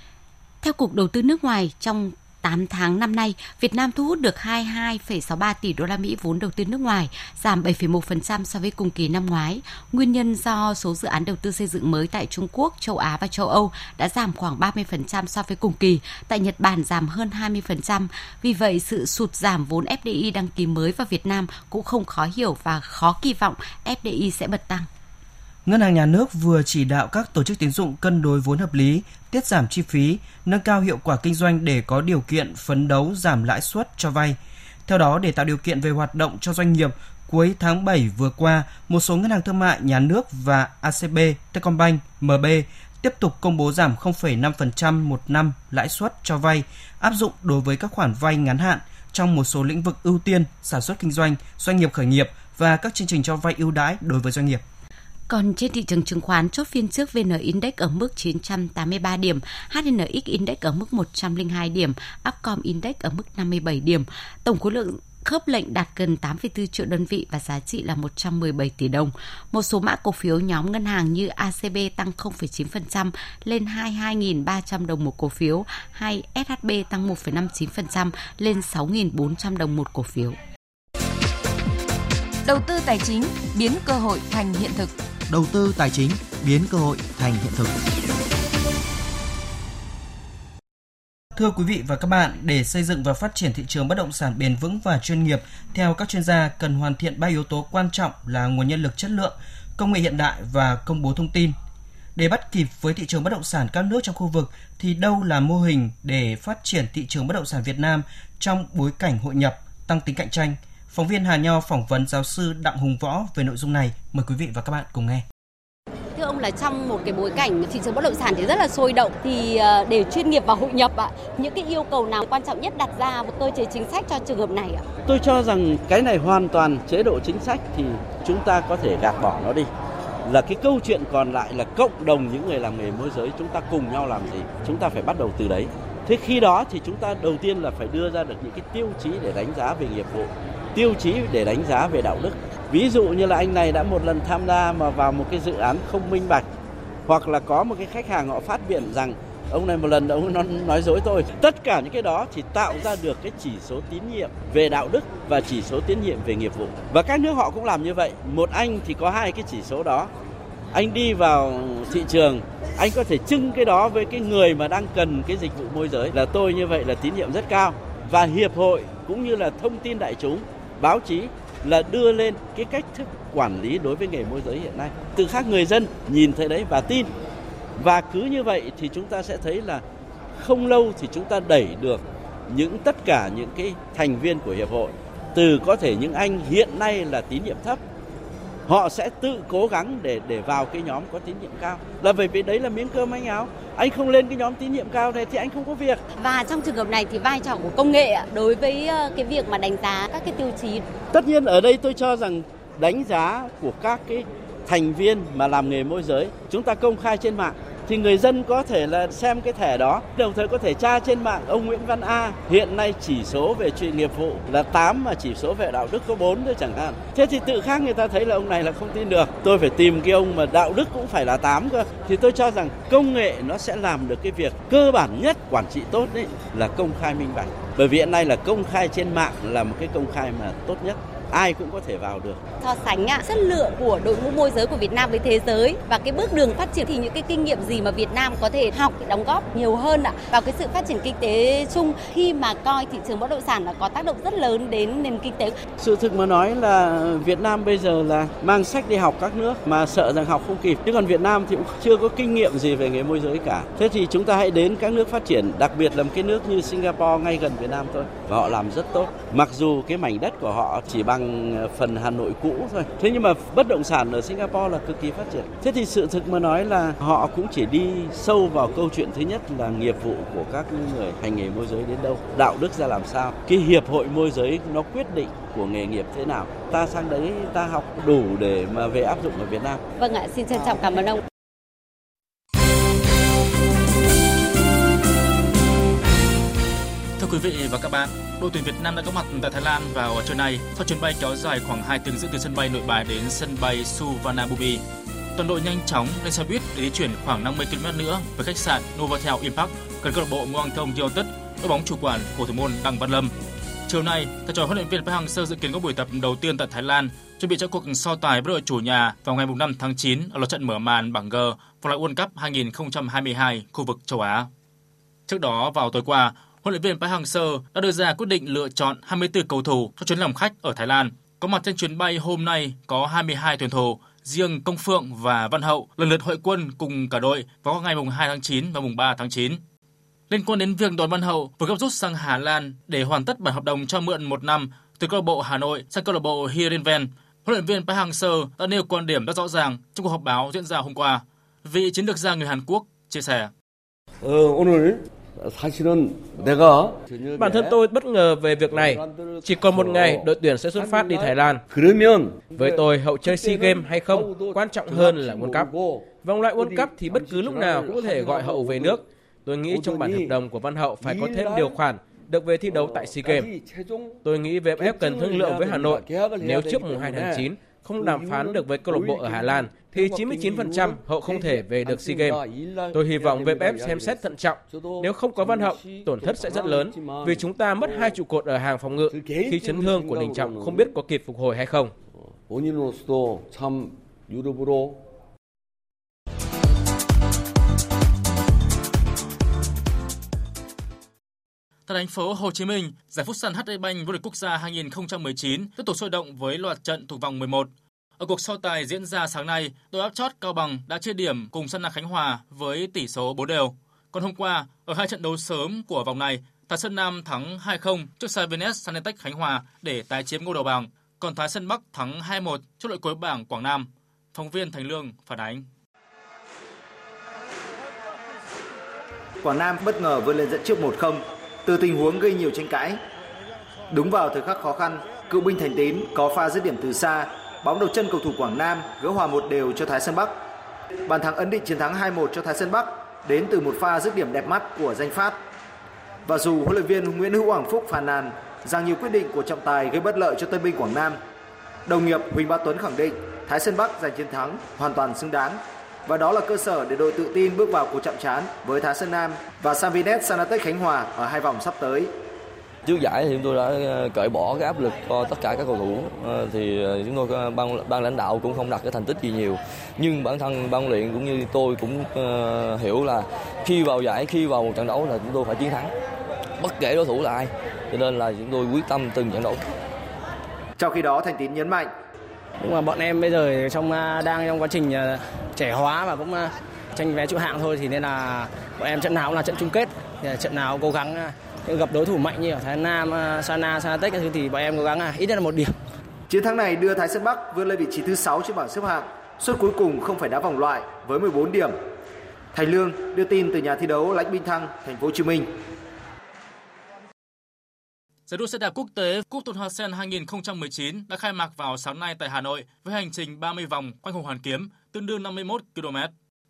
Speaker 28: Theo Cục Đầu tư nước ngoài, trong 8 tháng năm nay, Việt Nam thu hút được 22,63 tỷ đô la Mỹ vốn đầu tư nước ngoài, giảm 7,1% so với cùng kỳ năm ngoái. Nguyên nhân do số dự án đầu tư xây dựng mới tại Trung Quốc, châu Á và châu Âu đã giảm khoảng 30% so với cùng kỳ, tại Nhật Bản giảm hơn 20%. Vì vậy, sự sụt giảm vốn FDI đăng ký mới vào Việt Nam cũng không khó hiểu và khó kỳ vọng FDI sẽ bật tăng.
Speaker 27: Ngân hàng Nhà nước vừa chỉ đạo các tổ chức tín dụng cân đối vốn hợp lý, tiết giảm chi phí, nâng cao hiệu quả kinh doanh để có điều kiện phấn đấu giảm lãi suất cho vay. Theo đó, để tạo điều kiện về hoạt động cho doanh nghiệp, cuối tháng 7 vừa qua, một số ngân hàng thương mại nhà nước và ACB, Techcombank, MB tiếp tục công bố giảm 0,5% một năm lãi suất cho vay áp dụng đối với các khoản vay ngắn hạn trong một số lĩnh vực ưu tiên sản xuất kinh doanh, doanh nghiệp khởi nghiệp và các chương trình cho vay ưu đãi đối với doanh nghiệp.
Speaker 28: Còn trên thị trường chứng khoán, chốt phiên trước VN Index ở mức 983 điểm, HNX Index ở mức 102 điểm, Upcom Index ở mức 57 điểm. Tổng khối lượng khớp lệnh đạt gần 8,4 triệu đơn vị và giá trị là 117 tỷ đồng. Một số mã cổ phiếu nhóm ngân hàng như ACB tăng 0,9% lên 22.300 đồng một cổ phiếu, hay SHB tăng 1,59% lên 6.400 đồng một cổ phiếu.
Speaker 11: Đầu tư tài chính biến cơ hội thành hiện thực.
Speaker 29: Đầu tư tài chính biến cơ hội thành hiện thực.
Speaker 27: Thưa quý vị và các bạn, để xây dựng và phát triển thị trường bất động sản bền vững và chuyên nghiệp, theo các chuyên gia cần hoàn thiện ba yếu tố quan trọng là nguồn nhân lực chất lượng, công nghệ hiện đại và công bố thông tin. Để bắt kịp với thị trường bất động sản các nước trong khu vực thì đâu là mô hình để phát triển thị trường bất động sản Việt Nam trong bối cảnh hội nhập, tăng tính cạnh tranh? Phóng viên Hà Nho phỏng vấn giáo sư Đặng Hùng Võ về nội dung này. Mời quý vị và các bạn cùng nghe.
Speaker 30: Thưa ông là trong một cái bối cảnh thị trường bất động sản thì rất là sôi động thì ờ, để chuyên nghiệp và hội nhập ạ, những cái yêu cầu nào quan trọng nhất đặt ra một cơ chế chính sách cho trường hợp này ạ?
Speaker 31: Tôi cho rằng cái này hoàn toàn chế độ chính sách thì chúng ta có thể gạt bỏ nó đi là cái câu chuyện còn lại là cộng đồng những người làm nghề môi giới chúng ta cùng nhau làm gì chúng ta phải bắt đầu từ đấy thế khi đó thì chúng ta đầu tiên là phải đưa ra được những cái tiêu chí để đánh giá về nghiệp vụ tiêu chí để đánh giá về đạo đức. Ví dụ như là anh này đã một lần tham gia mà vào một cái dự án không minh bạch, hoặc là có một cái khách hàng họ phát biện rằng, ông này một lần ông nó nói dối tôi. Tất cả những cái đó thì tạo ra được cái chỉ số tín nhiệm về đạo đức và chỉ số tín nhiệm về nghiệp vụ. Và các nước họ cũng làm như vậy. Một anh thì có hai cái chỉ số đó. Anh đi vào thị trường, anh có thể trưng cái đó với cái người mà đang cần cái dịch vụ môi giới. Là tôi như vậy là tín nhiệm rất cao. Và hiệp hội cũng như là thông tin đại chúng báo chí là đưa lên cái cách thức quản lý đối với nghề môi giới hiện nay. Từ khác người dân nhìn thấy đấy và tin. Và cứ như vậy thì chúng ta sẽ thấy là không lâu thì chúng ta đẩy được những tất cả những cái thành viên của hiệp hội. Từ có thể những anh hiện nay là tín nhiệm thấp họ sẽ tự cố gắng để để vào cái nhóm có tín nhiệm cao. Là bởi vì đấy là miếng cơm anh áo. Anh không lên cái nhóm tín nhiệm cao này thì anh không có việc.
Speaker 30: Và trong trường hợp này thì vai trò của công nghệ đối với ờ, cái việc mà đánh giá các cái tiêu chí.
Speaker 31: Tất nhiên ở đây tôi cho rằng đánh giá của các cái thành viên mà làm nghề môi giới chúng ta công khai trên mạng thì người dân có thể là xem cái thẻ đó. Đồng thời có thể tra trên mạng ông Nguyễn Văn A. Hiện nay chỉ số về chuyên nghiệp vụ là 8 mà chỉ số về đạo đức có 4 thôi chẳng hạn. Thế thì tự khác người ta thấy là ông này là không tin được. Tôi phải tìm cái ông mà đạo đức cũng phải là 8 cơ. Thì tôi cho rằng công nghệ nó sẽ làm được cái việc cơ bản nhất quản trị tốt đấy là công khai minh bạch. Bởi vì hiện nay là công khai trên mạng là một cái công khai mà tốt nhất ai cũng có thể vào được.
Speaker 30: So sánh ạ, chất lượng của đội ngũ môi giới của Việt Nam với thế giới và cái bước đường phát triển thì những cái kinh nghiệm gì mà Việt Nam có thể học để đóng góp nhiều hơn ạ vào cái sự phát triển kinh tế chung khi mà coi thị trường bất động sản là có tác động rất lớn đến nền kinh tế.
Speaker 31: Sự thực mà nói là Việt Nam bây giờ là mang sách đi học các nước mà sợ rằng học không kịp. Chứ còn Việt Nam thì cũng chưa có kinh nghiệm gì về nghề môi giới cả. Thế thì chúng ta hãy đến các nước phát triển, đặc biệt là một cái nước như Singapore ngay gần Việt Nam thôi và họ làm rất tốt. Mặc dù cái mảnh đất của họ chỉ bằng ờ, phần Hà Nội cũ thôi. Thế nhưng mà bất động sản ở Singapore là cực kỳ phát triển. Thế thì sự thực mà nói là họ cũng chỉ đi sâu vào câu chuyện thứ nhất là nghiệp vụ của các người hành nghề môi giới đến đâu, đạo đức ra làm sao. Cái hiệp hội môi giới nó quyết định của nghề nghiệp thế nào. Ta sang đấy ta học đủ để mà về áp dụng ở Việt Nam.
Speaker 30: Vâng ạ, xin trân trọng cảm ơn ông.
Speaker 32: Quý vị và các bạn, đội tuyển Việt Nam đã có mặt tại Thái Lan vào trưa nay sau chuyến bay kéo dài khoảng 2 tiếng rưỡi từ sân bay Nội Bài đến sân bay Suvarnabhumi. Toàn đội nhanh chóng lên xe buýt để di chuyển khoảng 50 km nữa với khách sạn Novotel Impact gần câu lạc bộ Muang Thong United, đội bóng chủ quản của thủ môn Đặng Văn Lâm. Chiều nay, thầy trò huấn luyện viên Park Hang-seo dự kiến có buổi tập đầu tiên tại Thái Lan, chuẩn bị cho cuộc so tài với đội chủ nhà vào ngày 5 tháng 9 ở lượt trận mở màn bảng G vòng loại World Cup 2022 khu vực châu Á. Trước đó vào tối qua, huấn luyện viên Park Hang-seo đã đưa ra quyết định lựa chọn 24 cầu thủ cho chuyến làm khách ở Thái Lan. Có mặt trên chuyến bay hôm nay có 22 tuyển thủ, riêng Công Phượng và Văn Hậu lần lượt hội quân cùng cả đội vào ngày mùng 2 tháng 9 và mùng 3 tháng 9. Liên quan đến việc Đoàn Văn Hậu vừa gấp rút sang Hà Lan để hoàn tất bản hợp đồng cho mượn một năm từ câu lạc bộ Hà Nội sang câu lạc bộ Heerenveen, huấn luyện viên Park Hang-seo đã nêu quan điểm rất rõ ràng trong cuộc họp báo diễn ra hôm qua. Vị chiến lược gia người Hàn Quốc chia sẻ.
Speaker 33: Bản thân tôi bất ngờ về việc này. Chỉ còn một ngày, đội tuyển sẽ xuất phát đi Thái Lan. Với tôi, hậu chơi SEA Games hay không, quan trọng hơn là World Cup. Vòng loại World Cup thì bất cứ lúc nào cũng có thể gọi hậu về nước. Tôi nghĩ trong bản hợp đồng của Văn Hậu phải có thêm điều khoản được về thi đấu tại SEA Games. Tôi nghĩ VFF cần thương lượng với Hà Nội nếu trước mùng 2 tháng 9 không đàm phán được với câu lạc bộ ở Hà Lan thì 99% hậu không thể về được SEA Games. Tôi hy vọng VFF xem xét thận trọng. Nếu không có Văn Hậu, tổn thất sẽ rất lớn vì chúng ta mất hai trụ cột ở hàng phòng ngự khi chấn thương của Đình Trọng không biết có kịp phục hồi hay không.
Speaker 34: 본인으로서도 참 유럽으로
Speaker 32: Tại thành phố Hồ Chí Minh, giải phút săn HD Bank vô địch quốc gia 2019 tiếp tục sôi động với loạt trận thuộc vòng 11. Ở cuộc so tài diễn ra sáng nay, đội áp chót Cao Bằng đã chia điểm cùng Sân nhà Khánh Hòa với tỷ số 4 đều. Còn hôm qua, ở hai trận đấu sớm của vòng này, Thái Sơn Nam thắng 2-0 trước Savines Sanetech Khánh Hòa để tái chiếm ngôi đầu bảng, còn Thái Sơn Bắc thắng 2-1 trước đội cuối bảng Quảng Nam. Phóng viên Thành Lương phản ánh.
Speaker 23: Quảng Nam bất ngờ vươn lên dẫn trước 1-0 từ tình huống gây nhiều tranh cãi. Đúng vào thời khắc khó khăn, cựu binh Thành Tín có pha dứt điểm từ xa, bóng đầu chân cầu thủ Quảng Nam gỡ hòa một đều cho Thái Sơn Bắc. Bàn thắng ấn định chiến thắng 2-1 cho Thái Sơn Bắc đến từ một pha dứt điểm đẹp mắt của danh Phát. Và dù huấn luyện viên Nguyễn Hữu Hoàng Phúc phàn nàn rằng nhiều quyết định của trọng tài gây bất lợi cho Tân binh Quảng Nam, đồng nghiệp Huỳnh Bá Tuấn khẳng định Thái Sơn Bắc giành chiến thắng hoàn toàn xứng đáng và đó là cơ sở để đội tự tin bước vào cuộc chạm trán với Thái Sơn Nam và Savinet Sanatech Khánh Hòa ở hai vòng sắp tới.
Speaker 35: Trước giải thì chúng tôi đã ờ, cởi bỏ cái áp lực cho tất cả các cầu thủ ờ, thì ờ, chúng tôi ban ban lãnh đạo cũng không đặt cái thành tích gì nhiều nhưng bản thân ban luyện cũng như tôi cũng hiểu là khi vào giải khi vào một trận đấu là chúng tôi phải chiến thắng bất kể đối thủ là ai cho nên là chúng tôi quyết tâm từng trận đấu.
Speaker 23: Trong khi đó Thành Tín nhấn mạnh
Speaker 36: nhưng mà bọn em bây giờ trong à, đang trong quá trình à, trẻ hóa và cũng à, tranh vé trụ hạng thôi thì nên là bọn em trận nào cũng là trận chung kết thì trận nào cũng cố gắng gặp đối thủ mạnh như ở Thái Nam, Sana, Sanatech thì bọn em cố gắng ít nhất là một điểm.
Speaker 23: Chiến thắng này đưa Thái Sơn Bắc vươn lên vị trí thứ 6 trên bảng xếp hạng. Suất cuối cùng không phải đá vòng loại với 14 điểm. Thành Lương đưa tin từ nhà thi đấu Lãnh Binh Thăng, thành phố Hồ Chí Minh.
Speaker 32: Giải đua xe đạp quốc tế Cúp Tôn Hoa Sen 2019 đã khai mạc vào sáng nay tại Hà Nội với hành trình 30 vòng quanh Hồ Hoàn Kiếm, tương đương 51 km.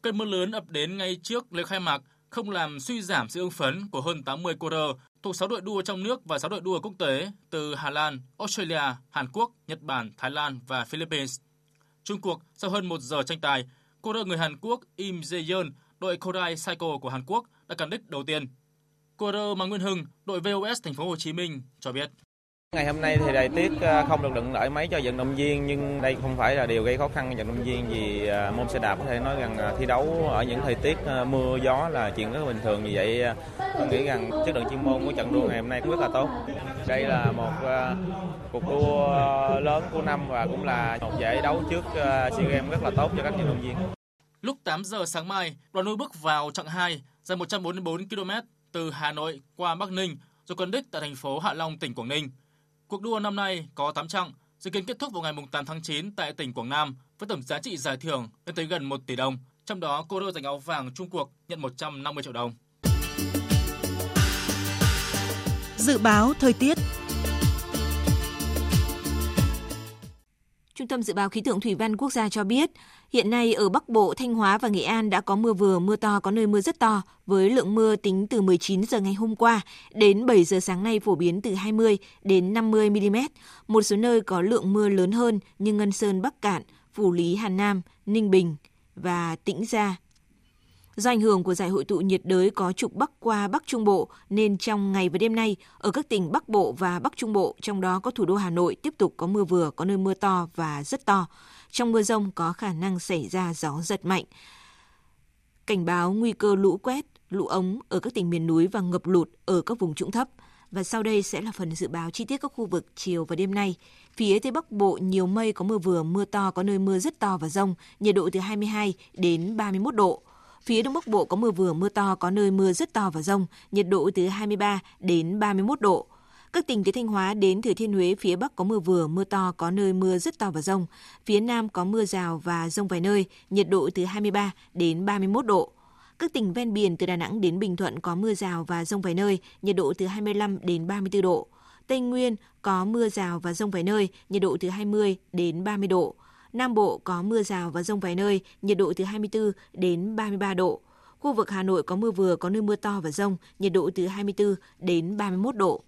Speaker 32: Cơn mưa lớn ập đến ngay trước lễ khai mạc không làm suy giảm sự ưng phấn của hơn 80 cô rơ thuộc 6 đội đua trong nước và 6 đội đua quốc tế từ Hà Lan, Australia, Hàn Quốc, Nhật Bản, Thái Lan và Philippines. Trung cuộc, sau hơn một giờ tranh tài, cô rơ người Hàn Quốc Im Jae-yeon, đội Kodai Cycle của Hàn Quốc đã cán đích đầu tiên. Rơ Mang Nguyên Hưng, đội VOS Thành phố Hồ Chí Minh cho biết.
Speaker 33: Ngày hôm nay thì thời tiết ờ, không được thuận lợi mấy cho vận động viên nhưng đây không phải là điều gây khó khăn cho vận động viên vì ờ, môn xe đạp có thể nói rằng ờ, thi đấu ở những thời tiết mưa gió là chuyện rất bình thường vì vậy tôi nghĩ rằng chất lượng chuyên môn của trận đua ngày hôm nay cũng rất là tốt. Đây là một cuộc đua lớn của năm và cũng là một giải đấu trước SEA Games rất là tốt cho các vận động viên.
Speaker 32: Lúc 8 giờ sáng mai, đoàn đua bước vào chặng 2 dài 144 km từ Hà Nội qua Bắc Ninh rồi cân đích tại thành phố Hạ Long, tỉnh Quảng Ninh. Cuộc đua năm nay có 8 chặng, dự kiến kết thúc vào ngày 8 tháng 9 tại tỉnh Quảng Nam với tổng giá trị giải thưởng lên tới gần 1 tỷ đồng. Trong đó, cô đua giành áo vàng Trung cuộc nhận 150 triệu đồng.
Speaker 11: Dự báo thời tiết
Speaker 22: Trung tâm Dự báo Khí tượng Thủy văn Quốc gia cho biết, hiện nay ở Bắc Bộ, Thanh Hóa và Nghệ An đã có mưa vừa, mưa to, có nơi mưa rất to, với lượng mưa tính từ 19 giờ ngày hôm qua đến 7 giờ sáng nay phổ biến từ 20 đến 50 mm. Một số nơi có lượng mưa lớn hơn như Ngân Sơn, Bắc Cạn, Phủ Lý, Hà Nam, Ninh Bình và Tĩnh Gia, Do ảnh hưởng của giải hội tụ nhiệt đới có trục bắc qua Bắc Trung Bộ nên trong ngày và đêm nay ở các tỉnh Bắc Bộ và Bắc Trung Bộ, trong đó có thủ đô Hà Nội tiếp tục có mưa vừa, có nơi mưa to và rất to. Trong mưa rông có khả năng xảy ra gió giật mạnh. Cảnh báo nguy cơ lũ quét, lũ ống ở các tỉnh miền núi và ngập lụt ở các vùng trũng thấp. Và sau đây sẽ là phần dự báo chi tiết các khu vực chiều và đêm nay. Phía Tây Bắc Bộ nhiều mây có mưa vừa, mưa to, có nơi mưa rất to và rông, nhiệt độ từ 22 đến 31 độ. Phía Đông Bắc Bộ có mưa vừa mưa to, có nơi mưa rất to và rông, nhiệt độ từ 23 đến 31 độ. Các tỉnh từ Thanh Hóa đến Thừa Thiên Huế phía Bắc có mưa vừa, mưa to, có nơi mưa rất to và rông. Phía Nam có mưa rào và rông vài nơi, nhiệt độ từ 23 đến 31 độ. Các tỉnh ven biển từ Đà Nẵng đến Bình Thuận có mưa rào và rông vài nơi, nhiệt độ từ 25 đến 34 độ. Tây Nguyên có mưa rào và rông vài nơi, nhiệt độ từ 20 đến 30 độ. Nam Bộ có mưa rào và rông vài nơi, nhiệt độ từ 24 đến 33 độ. Khu vực Hà Nội có mưa vừa, có nơi mưa to và rông, nhiệt độ từ 24 đến 31 độ.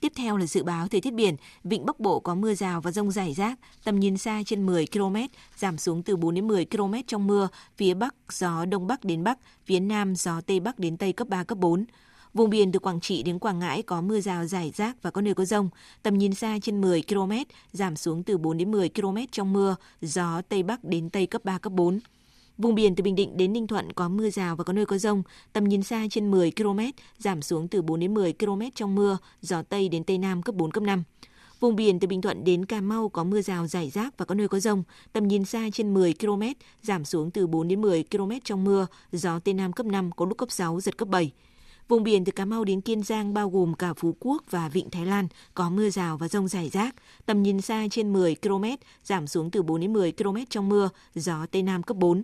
Speaker 22: Tiếp theo là dự báo thời tiết biển, vịnh Bắc Bộ có mưa rào và rông rải rác, tầm nhìn xa trên 10 km, giảm xuống từ 4 đến 10 km trong mưa, phía Bắc gió Đông Bắc đến Bắc, phía Nam gió Tây Bắc đến Tây cấp 3, cấp 4. Vùng biển từ Quảng Trị đến Quảng Ngãi có mưa rào rải rác và có nơi có rông. Tầm nhìn xa trên 10 km, giảm xuống từ 4 đến 10 km trong mưa, gió Tây Bắc đến Tây cấp 3, cấp 4. Vùng biển từ Bình Định đến Ninh Thuận có mưa rào và có nơi có rông, tầm nhìn xa trên 10 km, giảm xuống từ 4 đến 10 km trong mưa, gió Tây đến Tây Nam cấp 4, cấp 5. Vùng biển từ Bình Thuận đến Cà Mau có mưa rào rải rác và có nơi có rông, tầm nhìn xa trên 10 km, giảm xuống từ 4 đến 10 km trong mưa, gió Tây Nam cấp 5, có lúc cấp 6, giật cấp 7. Vùng biển từ Cà Mau đến Kiên Giang bao gồm cả Phú Quốc và Vịnh Thái Lan có mưa rào và rông rải rác, tầm nhìn xa trên 10 km, giảm xuống từ 4 đến 10 km trong mưa, gió Tây Nam cấp 4.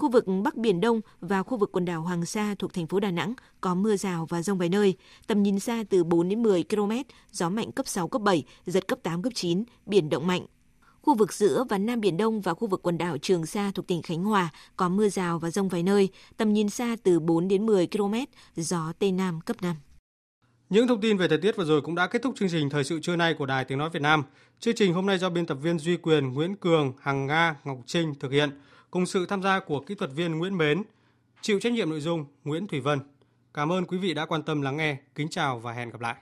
Speaker 22: Khu vực Bắc Biển Đông và khu vực quần đảo Hoàng Sa thuộc thành phố Đà Nẵng có mưa rào và rông vài nơi, tầm nhìn xa từ 4 đến 10 km, gió mạnh cấp 6, cấp 7, giật cấp 8, cấp 9, biển động mạnh. Khu vực giữa và Nam Biển Đông và khu vực quần đảo Trường Sa thuộc tỉnh Khánh Hòa có mưa rào và rông vài nơi, tầm nhìn xa từ 4 đến 10 km, gió Tây Nam cấp 5.
Speaker 1: Những thông tin về thời tiết vừa rồi cũng đã kết thúc chương trình thời sự trưa nay của Đài Tiếng nói Việt Nam. Chương trình hôm nay do biên tập viên Duy Quyền, Nguyễn Cường, Hằng Nga, Ngọc Trinh thực hiện cùng sự tham gia của kỹ thuật viên Nguyễn Mến, chịu trách nhiệm nội dung Nguyễn Thủy Vân. Cảm ơn quý vị đã quan tâm lắng nghe. Kính chào và hẹn gặp lại.